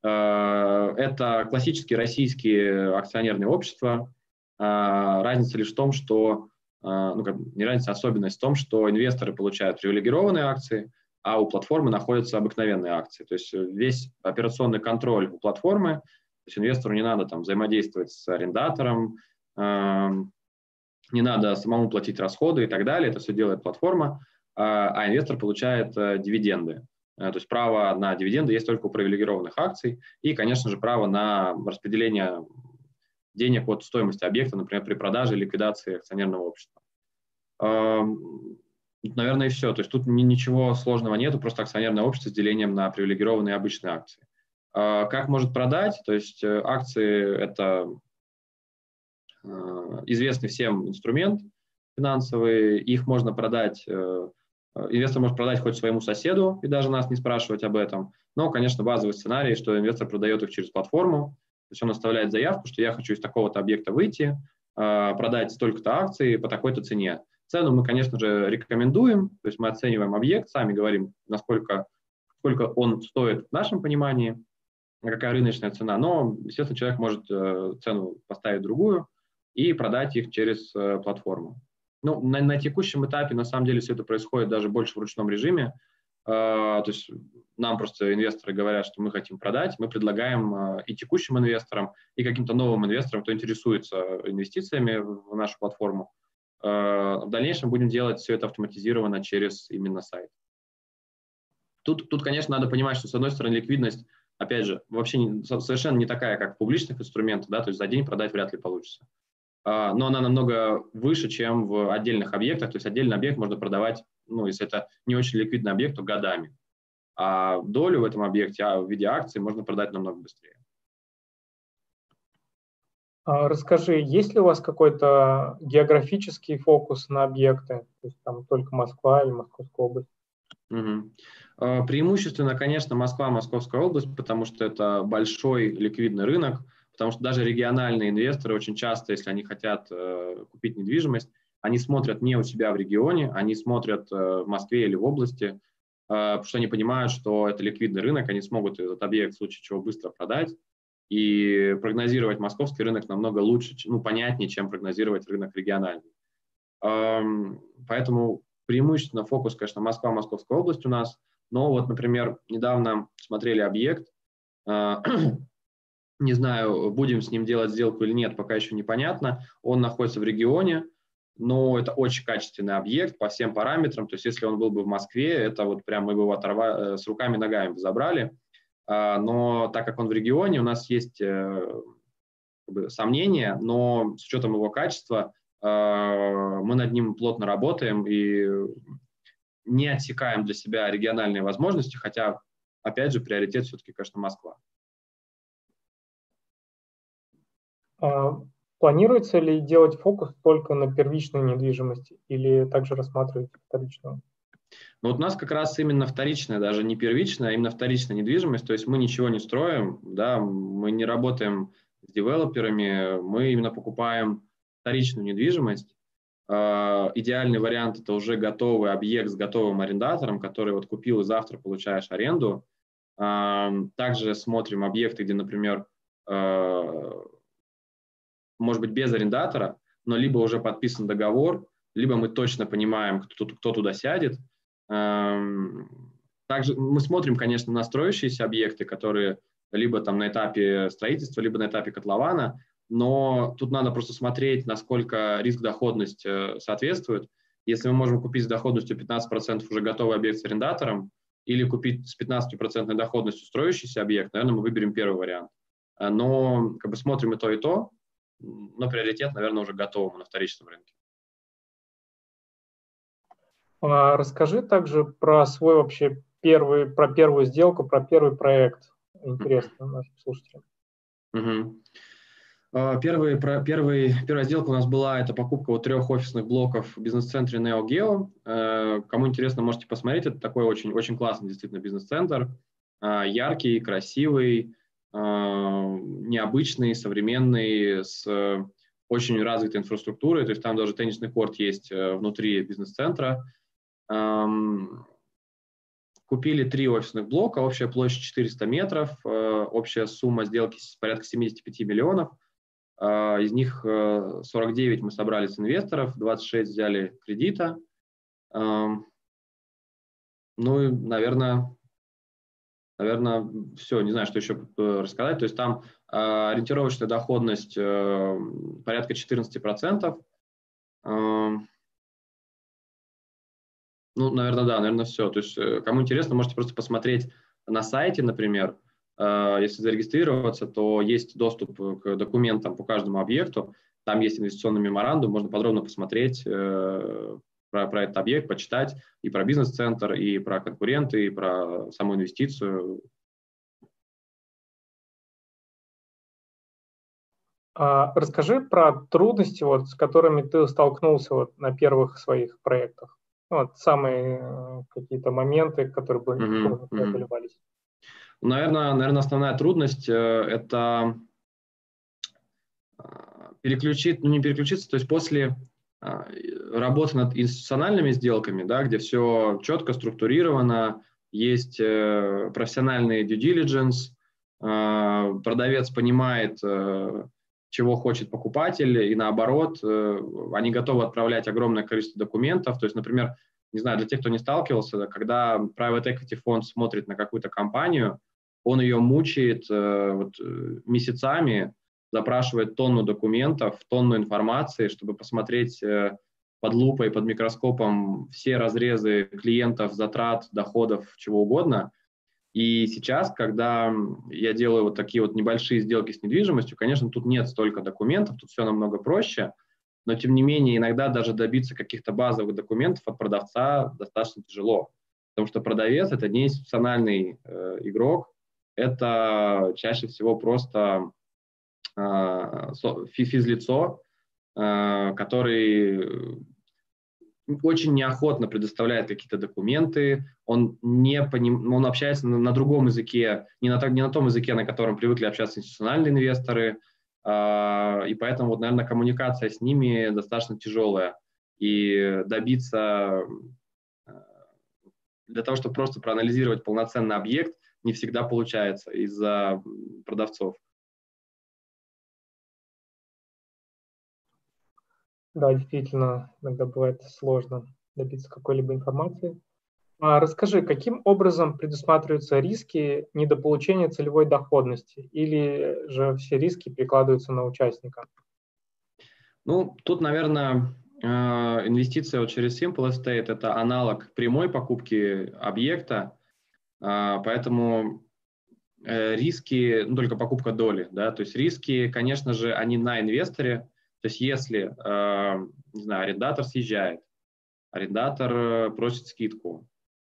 Э, это классические российские акционерные общества. Разница лишь в том, что, ну, как, не разница, а особенность в том, что инвесторы получают привилегированные акции – а у платформы находятся обыкновенные акции. То есть э, весь операционный контроль у платформы, то есть инвестору не надо там взаимодействовать с арендатором, э, не надо самому платить расходы и так далее, это все делает платформа, э, а инвестор получает э, дивиденды. Э, то есть право на дивиденды есть только у привилегированных акций и, конечно же, право на распределение денег от стоимости объекта, например, при продаже или ликвидации акционерного общества. Эм, Наверное, и все. То есть тут ничего сложного нету, просто акционерное общество с делением на привилегированные обычные акции. А как может продать? То есть э, акции – это э, известный всем инструмент финансовый, их можно продать, э, инвестор может продать хоть своему соседу и даже нас не спрашивать об этом, но, конечно, базовый сценарий, что инвестор продает их через платформу, то есть он оставляет заявку, что я хочу из такого-то объекта выйти, продать столько-то акций по такой-то цене. Цену мы, конечно же, рекомендуем, то есть мы оцениваем объект, сами говорим, насколько сколько он стоит в нашем понимании, какая рыночная цена, но, естественно, человек может э, цену поставить другую и продать их через э, платформу. Ну, на, на текущем этапе, на самом деле, все это происходит даже больше в ручном режиме. Э, то есть нам просто инвесторы говорят, что мы хотим продать, мы предлагаем и текущим инвесторам, и каким-то новым инвесторам, кто интересуется инвестициями в нашу платформу, Э, в дальнейшем будем делать все это автоматизированно через именно сайт. Тут, тут, конечно, надо понимать, что, с одной стороны, ликвидность, опять же, вообще не, совершенно не такая, как в публичных инструментах, да, то есть за день продать вряд ли получится. А, но она намного выше, чем в отдельных объектах, то есть отдельный объект можно продавать, ну, если это не очень ликвидный объект, то годами. А долю в этом объекте а в виде акций можно продать намного быстрее. А расскажи, есть ли у вас какой-то географический фокус на объекты? То есть там только Москва или Московская область? Угу. Преимущественно, конечно, Москва, Московская область, потому что это большой ликвидный рынок, потому что даже региональные инвесторы очень часто, если они хотят э, купить недвижимость, они смотрят не у себя в регионе, они смотрят э, в Москве или в области, э, потому что они понимают, что это ликвидный рынок, они смогут этот объект в случае чего быстро продать, и прогнозировать московский рынок намного лучше, ну, понятнее, чем прогнозировать рынок региональный. Поэтому преимущественно фокус, конечно, Москва, Московская область у нас. Но вот, например, недавно смотрели объект, а, не знаю, будем с ним делать сделку или нет, пока еще непонятно. Он находится в регионе, но это очень качественный объект по всем параметрам. То есть если он был бы в Москве, это вот прям мы бы его оторвали, э, с руками и ногами забрали. А, но так как он в регионе, у нас есть э, как бы, сомнения, но с учетом его качества а, мы над ним плотно работаем и не отсекаем для себя региональные возможности, хотя, опять же, приоритет все-таки, конечно, Москва. Планируется ли делать фокус только на первичной недвижимости или также рассматривать вторичную? Ну, вот у нас как раз именно вторичная, даже не первичная, а именно вторичная недвижимость. То есть мы ничего не строим, да, мы не работаем с девелоперами, мы именно покупаем вторичную недвижимость. Э, идеальный вариант – это уже готовый объект с готовым арендатором, который вот купил и завтра получаешь аренду. Э, также смотрим объекты, где, например, э, может быть, без арендатора, но либо уже подписан договор, либо мы точно понимаем, кто, кто туда сядет – Эм, также мы смотрим, конечно, на строящиеся объекты, которые либо там на этапе строительства, либо на этапе котлована, но тут надо просто смотреть, насколько риск-доходность э, соответствует. Если мы можем купить с доходностью 15% уже готовый объект с арендатором, или купить с 15% доходностью строящийся объект, наверное, мы выберем первый вариант. Э, но как бы смотрим и то, и то, но приоритет, наверное, уже готовым на вторичном рынке. А расскажи также про свой вообще первый, про первую сделку, про первый проект. Интересно нашим слушателям. Угу. Первый, про, первый, первая сделка у нас была, это покупка вот трех офисных блоков в бизнес-центре Neo Geo. Э, кому интересно, можете посмотреть, это такой очень, очень классный действительно бизнес-центр, э, яркий, красивый, необычный, современный, с очень развитой инфраструктурой, то есть там даже теннисный корт есть внутри бизнес-центра, Купили три офисных блока, общая площадь 400 метров, э, общая сумма сделки порядка 75 миллионов. Э, из них 49 э, мы собрали с инвесторов, 26 взяли кредита. Ну и, наверное, наверное, все, не знаю, что еще рассказать. То есть там ориентировочная доходность порядка 14%. Ну, наверное, да, наверное, все. То есть, э, кому интересно, можете просто посмотреть на сайте, например, э, если зарегистрироваться, то есть доступ к документам по каждому объекту, там есть инвестиционный меморандум, можно подробно посмотреть э, про, про этот объект, почитать и про бизнес-центр, и про конкуренты, и про саму инвестицию. А расскажи про трудности, вот, с которыми ты столкнулся вот, на первых своих проектах. Вот самые э, какие-то моменты, которые бы mm-hmm. преодолевались. Наверное, наверное, основная трудность э, это э, переключить, ну не переключиться, то есть после работы над институциональными сделками, да, где все четко структурировано, есть профессиональный due diligence, продавец понимает, чего хочет покупатель, и наоборот, э, они готовы отправлять огромное количество документов. То есть, например, не знаю, для тех, кто не сталкивался, когда private equity фонд смотрит на какую-то компанию, он ее мучает э, вот, э, месяцами, запрашивает тонну документов, тонну информации, чтобы посмотреть, под лупой, под микроскопом все разрезы клиентов, затрат, доходов, чего угодно. И сейчас, когда я делаю вот такие вот небольшие сделки с недвижимостью, конечно, тут нет столько документов, тут все намного проще, но тем не менее иногда даже добиться каких-то базовых документов от продавца достаточно тяжело, потому что продавец это не институциональный э, игрок, это чаще всего просто э, физлицо, э, который очень неохотно предоставляет какие-то документы, он не поним... он общается на, на другом языке, не на, не на том языке, на котором привыкли общаться институциональные инвесторы, э, и поэтому, вот, наверное, коммуникация с ними достаточно тяжелая. И добиться э, для того, чтобы просто проанализировать полноценный объект, не всегда получается из-за продавцов. Да, действительно, иногда бывает сложно добиться какой-либо информации. А расскажи, каким образом предусматриваются риски недополучения целевой доходности или же все риски перекладываются на участника? Ну, тут, наверное, э, инвестиция вот через Simple Estate – это аналог прямой покупки объекта, а, поэтому э, риски, ну, только покупка доли, да, то есть риски, конечно же, они на инвесторе, то есть если, э, не знаю, арендатор съезжает, арендатор э, просит скидку,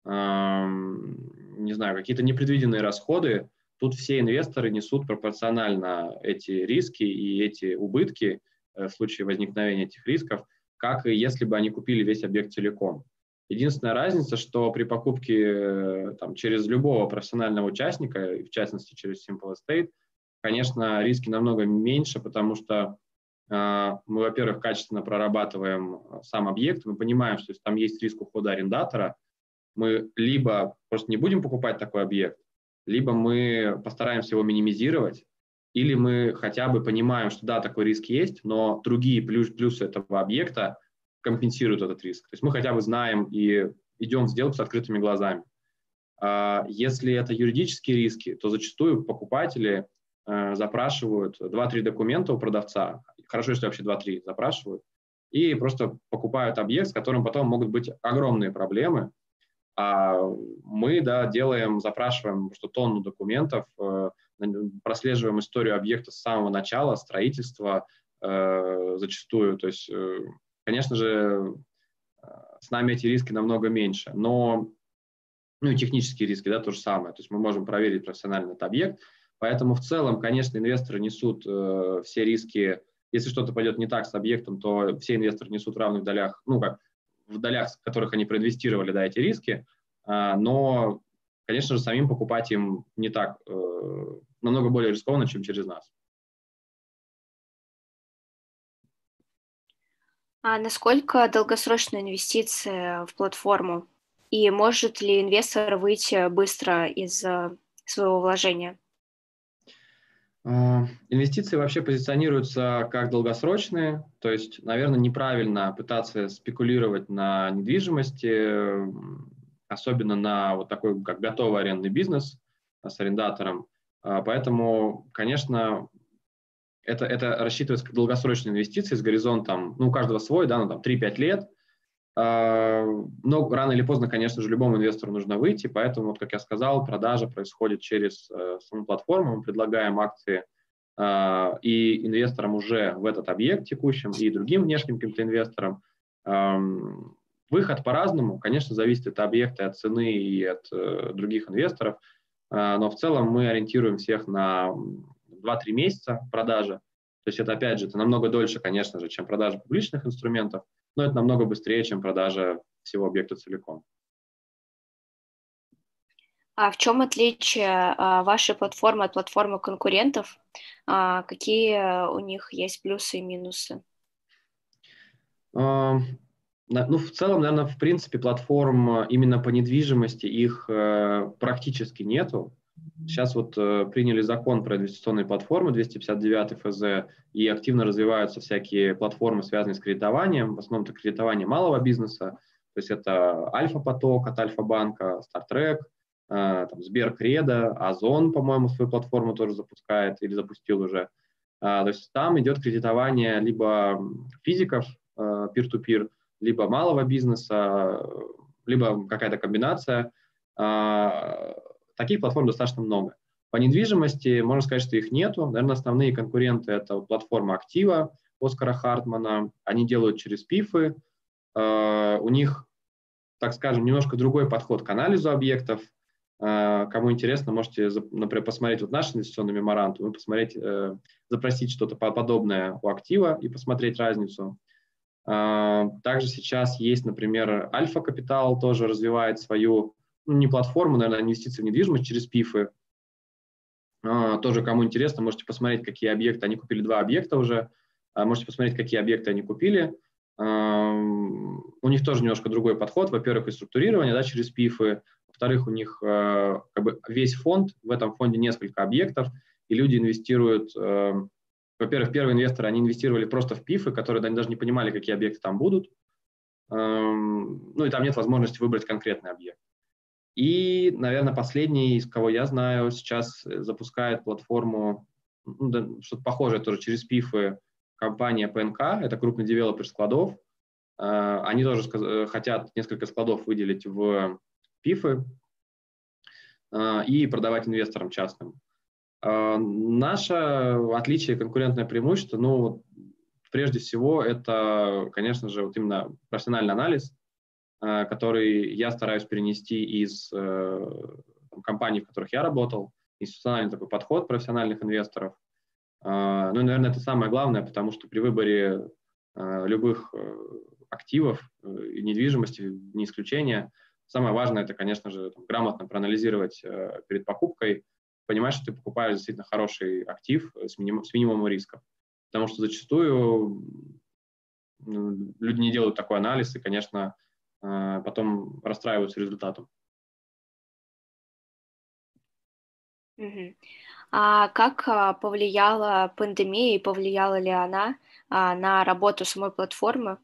не знаю, какие-то непредвиденные расходы, тут все инвесторы несут пропорционально эти риски и эти убытки в случае возникновения этих рисков, как и если бы они купили весь объект целиком. Единственная разница, что при покупке э, там, через любого профессионального участника, в частности через Simple Estate, конечно, риски намного меньше, потому что э, мы, во-первых, качественно прорабатываем э, сам объект, мы понимаем, что если там есть риск ухода арендатора, мы либо просто не будем покупать такой объект, либо мы постараемся его минимизировать, или мы хотя бы понимаем, что да, такой риск есть, но другие плюс, плюсы этого объекта компенсируют этот риск. То есть мы хотя бы знаем и идем в сделку с открытыми глазами. А если это юридические риски, то зачастую покупатели э, запрашивают 2-3 документа у продавца, хорошо, если вообще 2-3 запрашивают, и просто покупают объект, с которым потом могут быть огромные проблемы. А мы да, делаем, запрашиваем что тонну документов, э, прослеживаем историю объекта с самого начала, строительства э, зачастую. То есть Конечно же, э, с нами эти риски намного меньше, но ну и технические риски, да, то же самое. То есть мы можем проверить профессионально этот объект. Поэтому в целом, конечно, инвесторы несут э, все риски. Если что-то пойдет не так с объектом, то все инвесторы несут в равных долях, ну как в долях, в которых они проинвестировали, да, эти риски. Э, но, конечно же, самим покупать им не так, э, намного более рискованно, чем через нас. А насколько долгосрочная инвестиция в платформу? И может ли инвестор выйти быстро из э, своего вложения? А, инвестиции вообще позиционируются как долгосрочные, то есть, наверное, неправильно пытаться спекулировать на недвижимости, особенно на вот такой как готовый арендный бизнес с арендатором. А, поэтому, конечно, это, это рассчитывается как долгосрочные инвестиции с горизонтом, ну, у каждого свой, да, ну, там, 3-5 лет, но рано или поздно, конечно же, любому инвестору нужно выйти, поэтому, вот, как я сказал, продажа происходит через э, саму платформу, мы предлагаем акции э, и инвесторам уже в этот объект текущим, и другим внешним каким-то инвесторам. Выход по-разному, конечно, зависит от объекта, от цены и от э, других инвесторов, э, но в целом мы ориентируем всех на 2-3 месяца продажи. То есть это, опять же, это намного дольше, конечно же, чем продажа публичных инструментов, но это намного быстрее, чем продажа всего объекта целиком. А в чем отличие а, вашей платформы от платформы конкурентов? А, какие у них есть плюсы и минусы? А, ну, в целом, наверное, в принципе, платформ именно по недвижимости их э, практически нету. Сейчас вот э, приняли закон про инвестиционные платформы 259 ФЗ, и активно развиваются всякие платформы, связанные с кредитованием, в основном это кредитование малого бизнеса, то есть это Альфа-поток от Альфа-банка, Стартрек, э, там, Сберкредо, Озон, по-моему, свою платформу тоже запускает или запустил уже. Э, то есть там идет кредитование либо физиков, э, peer-to-peer, либо малого бизнеса, либо какая-то комбинация. Таких платформ достаточно много. По недвижимости можно сказать, что их нету. Наверное, основные конкуренты – это платформа Актива Оскара Хартмана. Они делают через пифы. У них, так скажем, немножко другой подход к анализу объектов – а, кому интересно, можете, например, посмотреть вот наш инвестиционный меморандум посмотреть, э, запросить что-то подобное у актива и посмотреть разницу. Также сейчас есть, например, Альфа Капитал тоже развивает свою, ну, не платформу, наверное, инвестиции в недвижимость через ПИФы. А, тоже, кому интересно, можете посмотреть, какие объекты. Они купили два объекта уже. Можете посмотреть, какие объекты они купили. У них тоже немножко другой подход. Во-первых, и структурирование да, через ПИФы, во-вторых, у них э, как бы весь фонд, в этом фонде несколько объектов, и люди инвестируют, э, во-первых, первые инвесторы, они инвестировали просто в пифы, которые они даже не понимали, какие объекты там будут, ну и там нет возможности выбрать конкретный объект. И, наверное, последний, из кого я знаю, сейчас запускает платформу, ну, да, что-то похожее тоже через пифы, компания ПНК, это крупный девелопер складов. Э, они тоже хотят несколько складов выделить в пифы а, и продавать инвесторам частным. А, наше отличие, конкурентное преимущество, ну, прежде всего, это, конечно же, вот именно профессиональный анализ, а, который я стараюсь перенести из э, компаний, в которых я работал, институциональный такой подход профессиональных инвесторов. Ну, и, наверное, это самое главное, потому что при выборе любых э, активов э, и недвижимости, не исключение, Самое важное, это, конечно же, там, грамотно проанализировать э, перед покупкой, понимать, что ты покупаешь действительно хороший актив с, минимум, с минимумом рисков. Потому что зачастую ну, люди не делают такой анализ и, конечно, э, потом расстраиваются результатом. А как а, повлияла пандемия и повлияла ли она а, на работу самой платформы?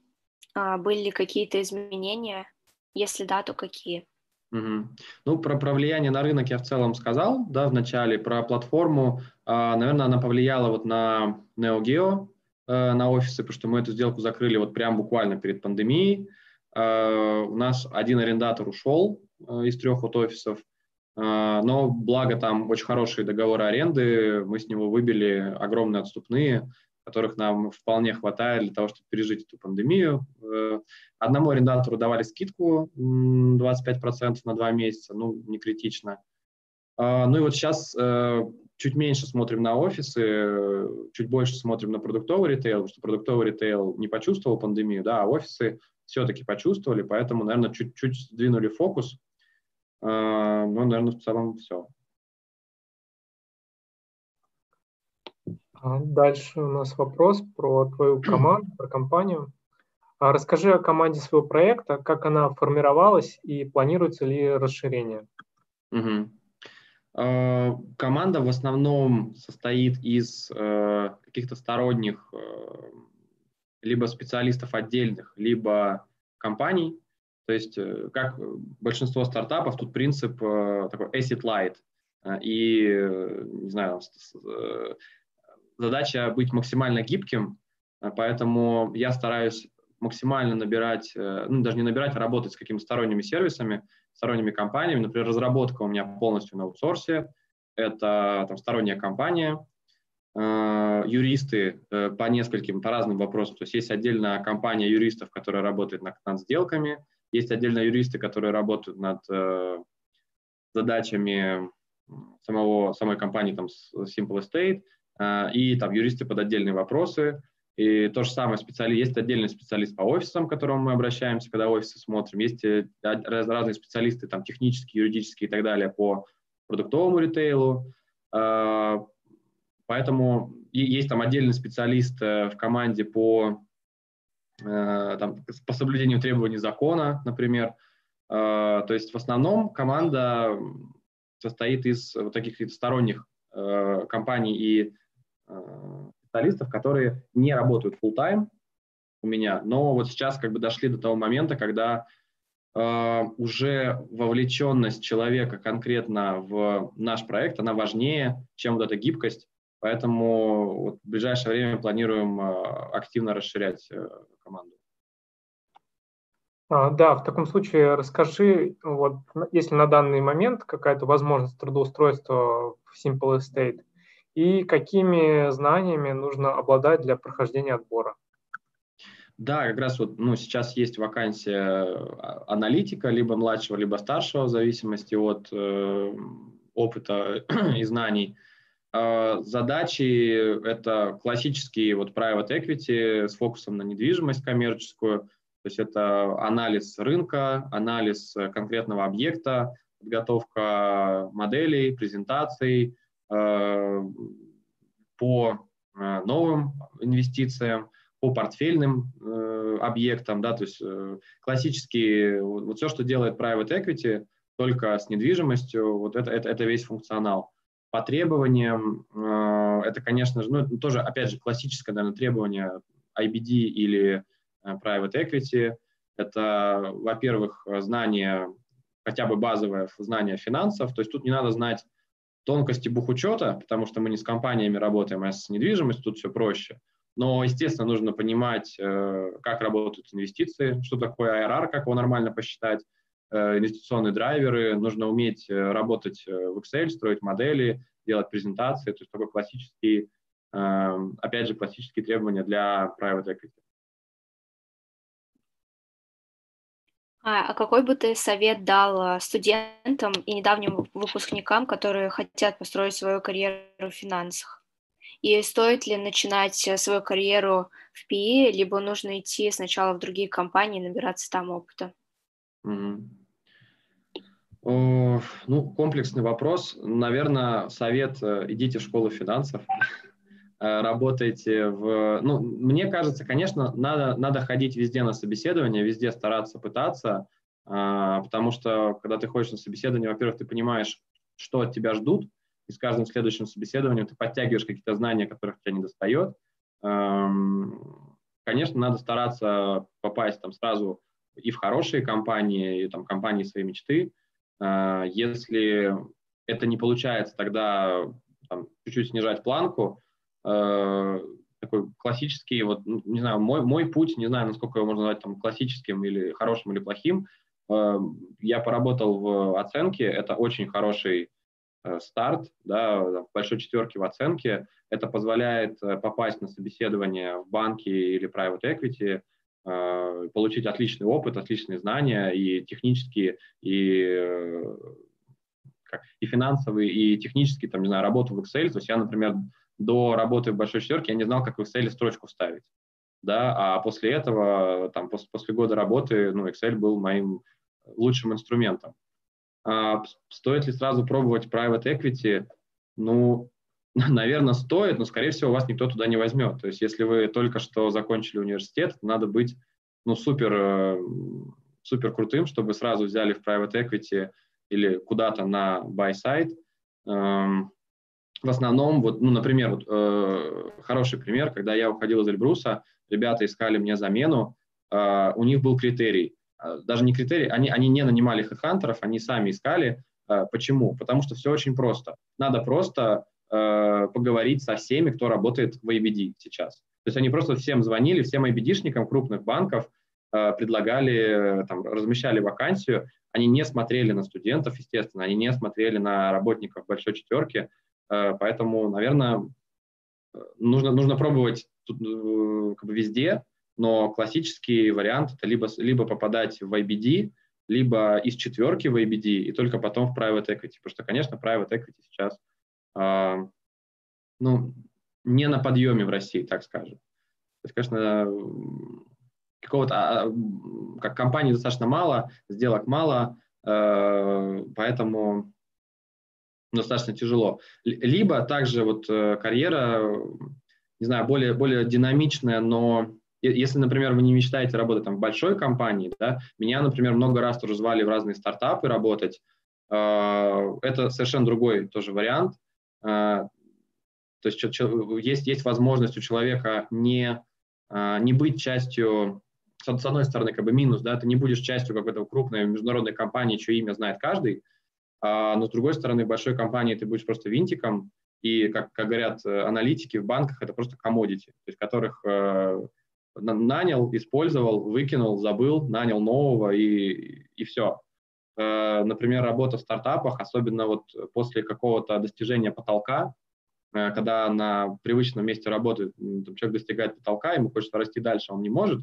А, были ли какие-то изменения? Если да, то какие? Угу. Ну, про, про влияние на рынок я в целом сказал, да, в начале, про платформу. А, наверное, она повлияла вот на NeoGeo, э, на офисы, потому что мы эту сделку закрыли вот прям буквально перед пандемией. Э, у нас один арендатор ушел э, из трех вот офисов, э, но благо там очень хорошие договоры аренды, мы с него выбили огромные отступные, которых нам вполне хватает для того, чтобы пережить эту пандемию. Одному арендатору давали скидку 25% на два месяца, ну, не критично. Ну и вот сейчас чуть меньше смотрим на офисы, чуть больше смотрим на продуктовый ритейл, потому что продуктовый ритейл не почувствовал пандемию, да, а офисы все-таки почувствовали, поэтому, наверное, чуть-чуть сдвинули фокус. А, ну, наверное, в целом все. А дальше у нас вопрос про твою команду, про компанию. А расскажи о команде своего проекта, как она формировалась и планируется ли расширение? Угу. Команда в основном состоит из э, каких-то сторонних э, либо специалистов отдельных, либо компаний. То есть, как большинство стартапов, тут принцип такой asset light. И, не знаю, задача быть максимально гибким, э, поэтому я стараюсь максимально набирать, э, ну, даже не набирать, а работать с какими-то сторонними сервисами, сторонними компаниями. Например, разработка у меня полностью на аутсорсе, это там, сторонняя компания, э, юристы по нескольким, по разным вопросам. То есть есть отдельная компания юристов, которая работает над, над сделками, есть отдельно юристы, которые работают над задачами самого, самой компании, там, Simple Estate, и там юристы под отдельные вопросы. И то же самое специалист, есть отдельный специалист по офисам, к которому мы обращаемся, когда офисы смотрим. Есть э, разные специалисты, там, технические, юридические и так далее по продуктовому ритейлу. А, поэтому есть там отдельный специалист э, в команде по, э, там, по соблюдению требований закона, например. А, то есть в основном команда состоит из вот таких сторонних компаний и Э, специалистов, которые не работают full time у меня, но вот сейчас как бы дошли до того момента, когда э, уже вовлеченность человека конкретно в наш проект, она важнее, чем вот эта гибкость, поэтому вот в ближайшее время планируем э, активно расширять э, команду. А, да, в таком случае расскажи, вот если на данный момент какая-то возможность трудоустройства в Simple Estate, и какими знаниями нужно обладать для прохождения отбора? Да, как раз вот ну, сейчас есть вакансия а, аналитика, либо младшего, либо старшего, в зависимости от э, опыта и знаний. Э, задачи – это классические вот private equity с фокусом на недвижимость коммерческую, то есть это анализ рынка, анализ конкретного объекта, подготовка моделей, презентаций э, по э, новым инвестициям, по портфельным э, объектам, да, то есть э, классические, вот, вот все, что делает private equity, только с недвижимостью, вот это, это, это весь функционал. По требованиям, э, это, конечно же, ну, тоже, опять же, классическое, наверное, требование IBD или э, private equity. Это, во-первых, знание, хотя бы базовое знание финансов, то есть тут не надо знать тонкости бухучета, потому что мы не с компаниями работаем, а с недвижимостью, тут все проще. Но, естественно, нужно понимать, э, как работают инвестиции, что такое IRR, как его нормально посчитать, инвестиционные драйверы, нужно уметь э, работать в Excel, строить модели, делать презентации, то есть такой классический, опять же, классические требования для private equity. А, а какой бы ты совет дал студентам и недавним выпускникам, которые хотят построить свою карьеру в финансах? И стоит ли начинать э, свою карьеру в PE, либо нужно идти сначала в другие компании и набираться там опыта? Ну, комплексный вопрос. Наверное, совет э, – идите в школу финансов, э, работайте в... Ну, мне кажется, конечно, надо, надо ходить везде на собеседование, везде стараться пытаться, а, потому что, когда ты ходишь на собеседование, во-первых, ты понимаешь, что от тебя ждут, и с каждым следующим собеседованием ты подтягиваешь какие-то знания, которых тебя не достает. Эм, конечно, надо стараться попасть там сразу и в хорошие компании, и там компании своей мечты. Э, если это не получается, тогда там, чуть-чуть снижать планку. Э, такой классический, вот, не знаю, мой, мой путь, не знаю, насколько его можно назвать там классическим или хорошим или плохим. Э, я поработал в оценке, это очень хороший Э, старт, да, большой четверке в оценке. Это позволяет э, попасть на собеседование в банки или private equity, получить отличный опыт, отличные знания и технические, и, как, и финансовые, и технические, там, не знаю, работу в Excel. То есть я, например, до работы в большой четверке я не знал, как в Excel строчку вставить. Да, а после этого, там, после, после года работы, ну, Excel был моим лучшим инструментом. А, стоит ли сразу пробовать private equity? Ну, наверное, стоит, но, скорее всего, вас никто туда не возьмет. То есть, если вы только что закончили университет, надо быть ну, супер, э, супер крутым, чтобы сразу взяли в private equity или куда-то на buy side. Эм, в основном, вот, ну, например, вот, э, хороший пример, когда я уходил из Эльбруса, ребята искали мне замену, э, у них был критерий – даже не критерий, они, они не нанимали хедхантеров, они сами искали. Почему? Потому что все очень просто. Надо просто э, поговорить со всеми, кто работает в IBD сейчас. То есть они просто всем звонили, всем IBD-шникам крупных банков, э, предлагали, там, размещали вакансию. Они не смотрели на студентов, естественно, они не смотрели на работников большой четверки. Э, поэтому, наверное, нужно, нужно пробовать тут, как бы везде, но классический вариант это либо, либо попадать в IBD, либо из четверки в IBD и только потом в private equity. Потому что, конечно, private equity сейчас э, ну, не на подъеме в России, так скажем. То есть, конечно, какого-то, а, как компаний достаточно мало, сделок мало, э, поэтому достаточно тяжело. Либо также вот э, карьера, не знаю, более, более динамичная, но если, например, вы не мечтаете работать там, в большой компании, да, меня, например, много раз тоже звали в разные стартапы работать, а, это совершенно другой тоже вариант. А, то есть есть, есть возможность у человека не, а, не быть частью, с одной стороны, как бы минус, да, ты не будешь частью какой-то крупной международной компании, чье имя знает каждый, но с другой стороны, в большой компании ты будешь просто винтиком, и, как, как говорят э, аналитики в банках, это просто commodity, то есть которых э, нанял, использовал, выкинул, забыл, нанял нового и, и все. Э, например, работа в стартапах, особенно вот после какого-то достижения потолка, э, когда на привычном месте работы человек достигает потолка, ему хочется расти дальше, он не может,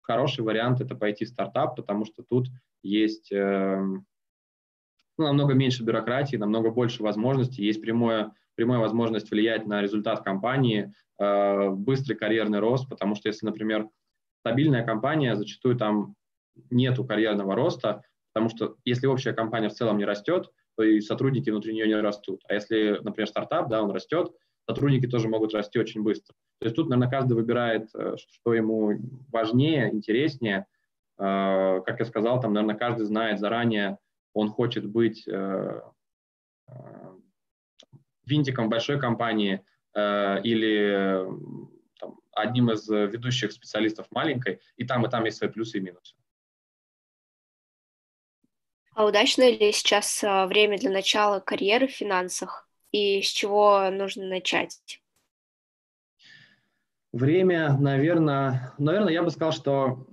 хороший вариант это пойти в стартап, потому что тут есть эм, ну, намного меньше бюрократии, намного больше возможностей, есть прямое, прямая возможность влиять на результат компании, э, быстрый карьерный рост, потому что если, например, стабильная компания, зачастую там нету карьерного роста, потому что если общая компания в целом не растет, то и сотрудники внутри нее не растут. А если, например, стартап, да, он растет, сотрудники тоже могут расти очень быстро. То есть тут, наверное, каждый выбирает, э, что ему важнее, интереснее. Э, как я сказал, там, наверное, каждый знает заранее, он хочет быть э, винтиком большой компании или одним из ведущих специалистов маленькой, и там, и там есть свои плюсы и минусы. А удачное ли сейчас время для начала карьеры в финансах? И с чего нужно начать? Время, наверное, наверное, я бы сказал, что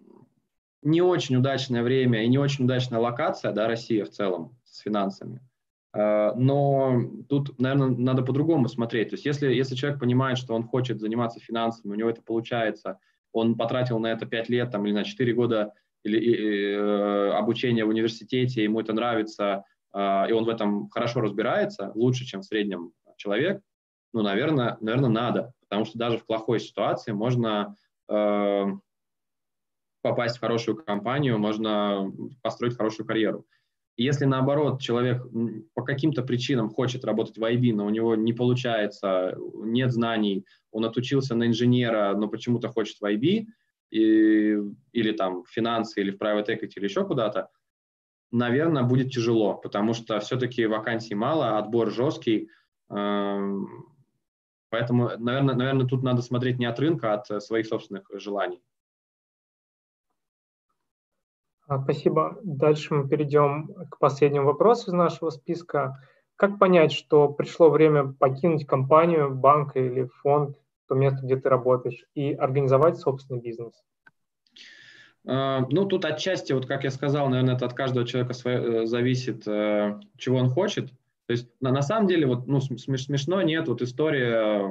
не очень удачное время и не очень удачная локация, да, Россия в целом с финансами. Э, но тут, наверное, надо по-другому смотреть. То есть если, если человек понимает, что он хочет заниматься финансами, у него это получается, он потратил на это 5 лет там, или на 4 года или, э, обучения в университете, ему это нравится, э, и он в этом хорошо разбирается, лучше, чем в среднем человек, ну, наверное, наверное, надо потому что даже в плохой ситуации можно э, попасть в хорошую компанию, можно построить хорошую карьеру. Если наоборот человек по каким-то причинам хочет работать в IB, но у него не получается, нет знаний, он отучился на инженера, но почему-то хочет в IB, и, или там финансы, или в private equity, или еще куда-то, наверное, будет тяжело, потому что все-таки вакансий мало, отбор жесткий, э, Поэтому, наверное, наверное, тут надо смотреть не от рынка, а от э, своих собственных желаний. А, спасибо. Дальше мы перейдем к последнему вопросу из нашего списка. Как понять, что пришло время покинуть компанию, банк или фонд, то место, где ты работаешь, и организовать собственный бизнес? А, ну, тут отчасти, вот как я сказал, наверное, это от каждого человека э, зависит, э, чего он хочет. То есть на, на самом деле вот, ну, смешно нет, вот история,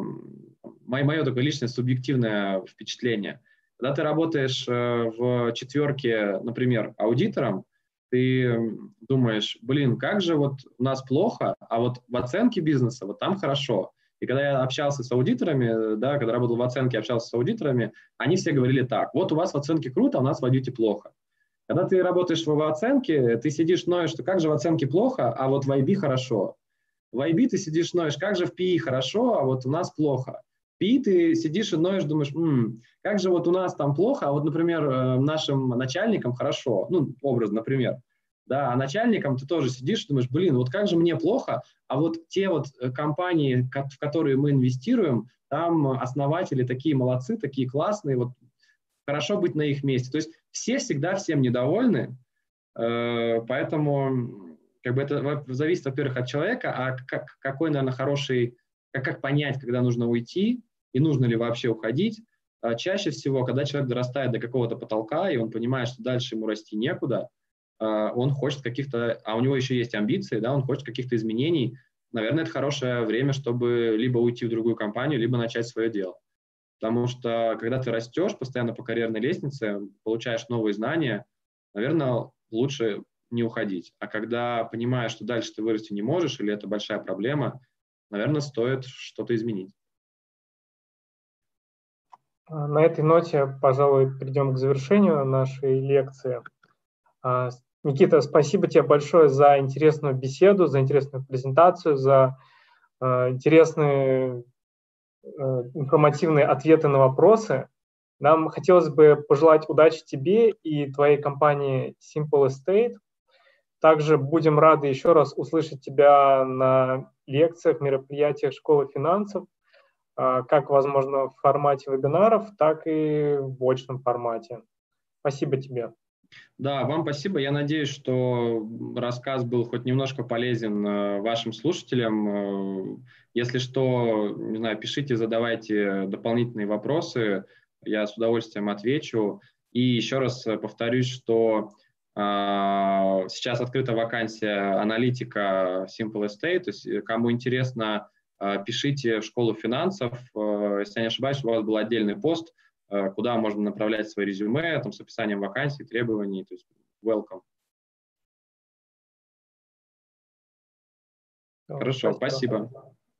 мое, мое такое личное субъективное впечатление. Когда ты работаешь э, в четверке, например, аудитором, ты думаешь, блин, как же вот у нас плохо, а вот в оценке бизнеса вот там хорошо. И когда я общался с аудиторами, да, когда работал в оценке, общался с аудиторами, они все говорили так, вот у вас в оценке круто, а у нас в аудите плохо. Когда ты работаешь в оценке, ты сидишь, ноешь, что как же в оценке плохо, а вот в IB хорошо. В IB ты сидишь, ноешь, как же в PI хорошо, а вот у нас плохо. В PI ты сидишь и ноешь, думаешь, М, как же вот у нас там плохо, а вот, например, э, нашим начальникам хорошо. Ну, образ, например. Да, а начальникам ты тоже сидишь и думаешь, блин, вот как же мне плохо, а вот те вот э, компании, в которые мы инвестируем, там основатели такие молодцы, такие классные, вот хорошо быть на их месте. То есть все всегда всем недовольны, э, поэтому как бы это зависит, во-первых, от человека, а как, какой, наверное, хороший, как, как понять, когда нужно уйти и нужно ли вообще уходить. А чаще всего, когда человек дорастает до какого-то потолка, и он понимает, что дальше ему расти некуда, он хочет каких-то, а у него еще есть амбиции, да, он хочет каких-то изменений, наверное, это хорошее время, чтобы либо уйти в другую компанию, либо начать свое дело. Потому что когда ты растешь постоянно по карьерной лестнице, получаешь новые знания, наверное, лучше не уходить. А когда понимаешь, что дальше ты вырасти не можешь, или это большая проблема, наверное, стоит что-то изменить. А, на этой ноте, пожалуй, перейдем к завершению нашей лекции. Никита, спасибо тебе большое за интересную беседу, за интересную презентацию, за а, интересные Э, информативные ответы на вопросы. Нам хотелось бы пожелать удачи тебе и твоей компании Simple Estate. Также будем рады еще раз услышать тебя на лекциях, мероприятиях школы финансов, а, как, возможно, в формате вебинаров, так и в очном формате. Спасибо тебе. Да, вам спасибо. Я надеюсь, что рассказ был хоть немножко полезен э, вашим слушателям. Э, если что, не знаю, пишите, задавайте дополнительные вопросы. я с удовольствием отвечу. И еще раз повторюсь, что а, сейчас открыта вакансия аналитика Simple Estate, то есть э, кому интересно, пишите в школу финансов. Если я не ошибаюсь, у вас был отдельный пост, куда можно направлять свои резюме там, с описанием вакансий, требований. То есть welcome. Хорошо, спасибо. спасибо.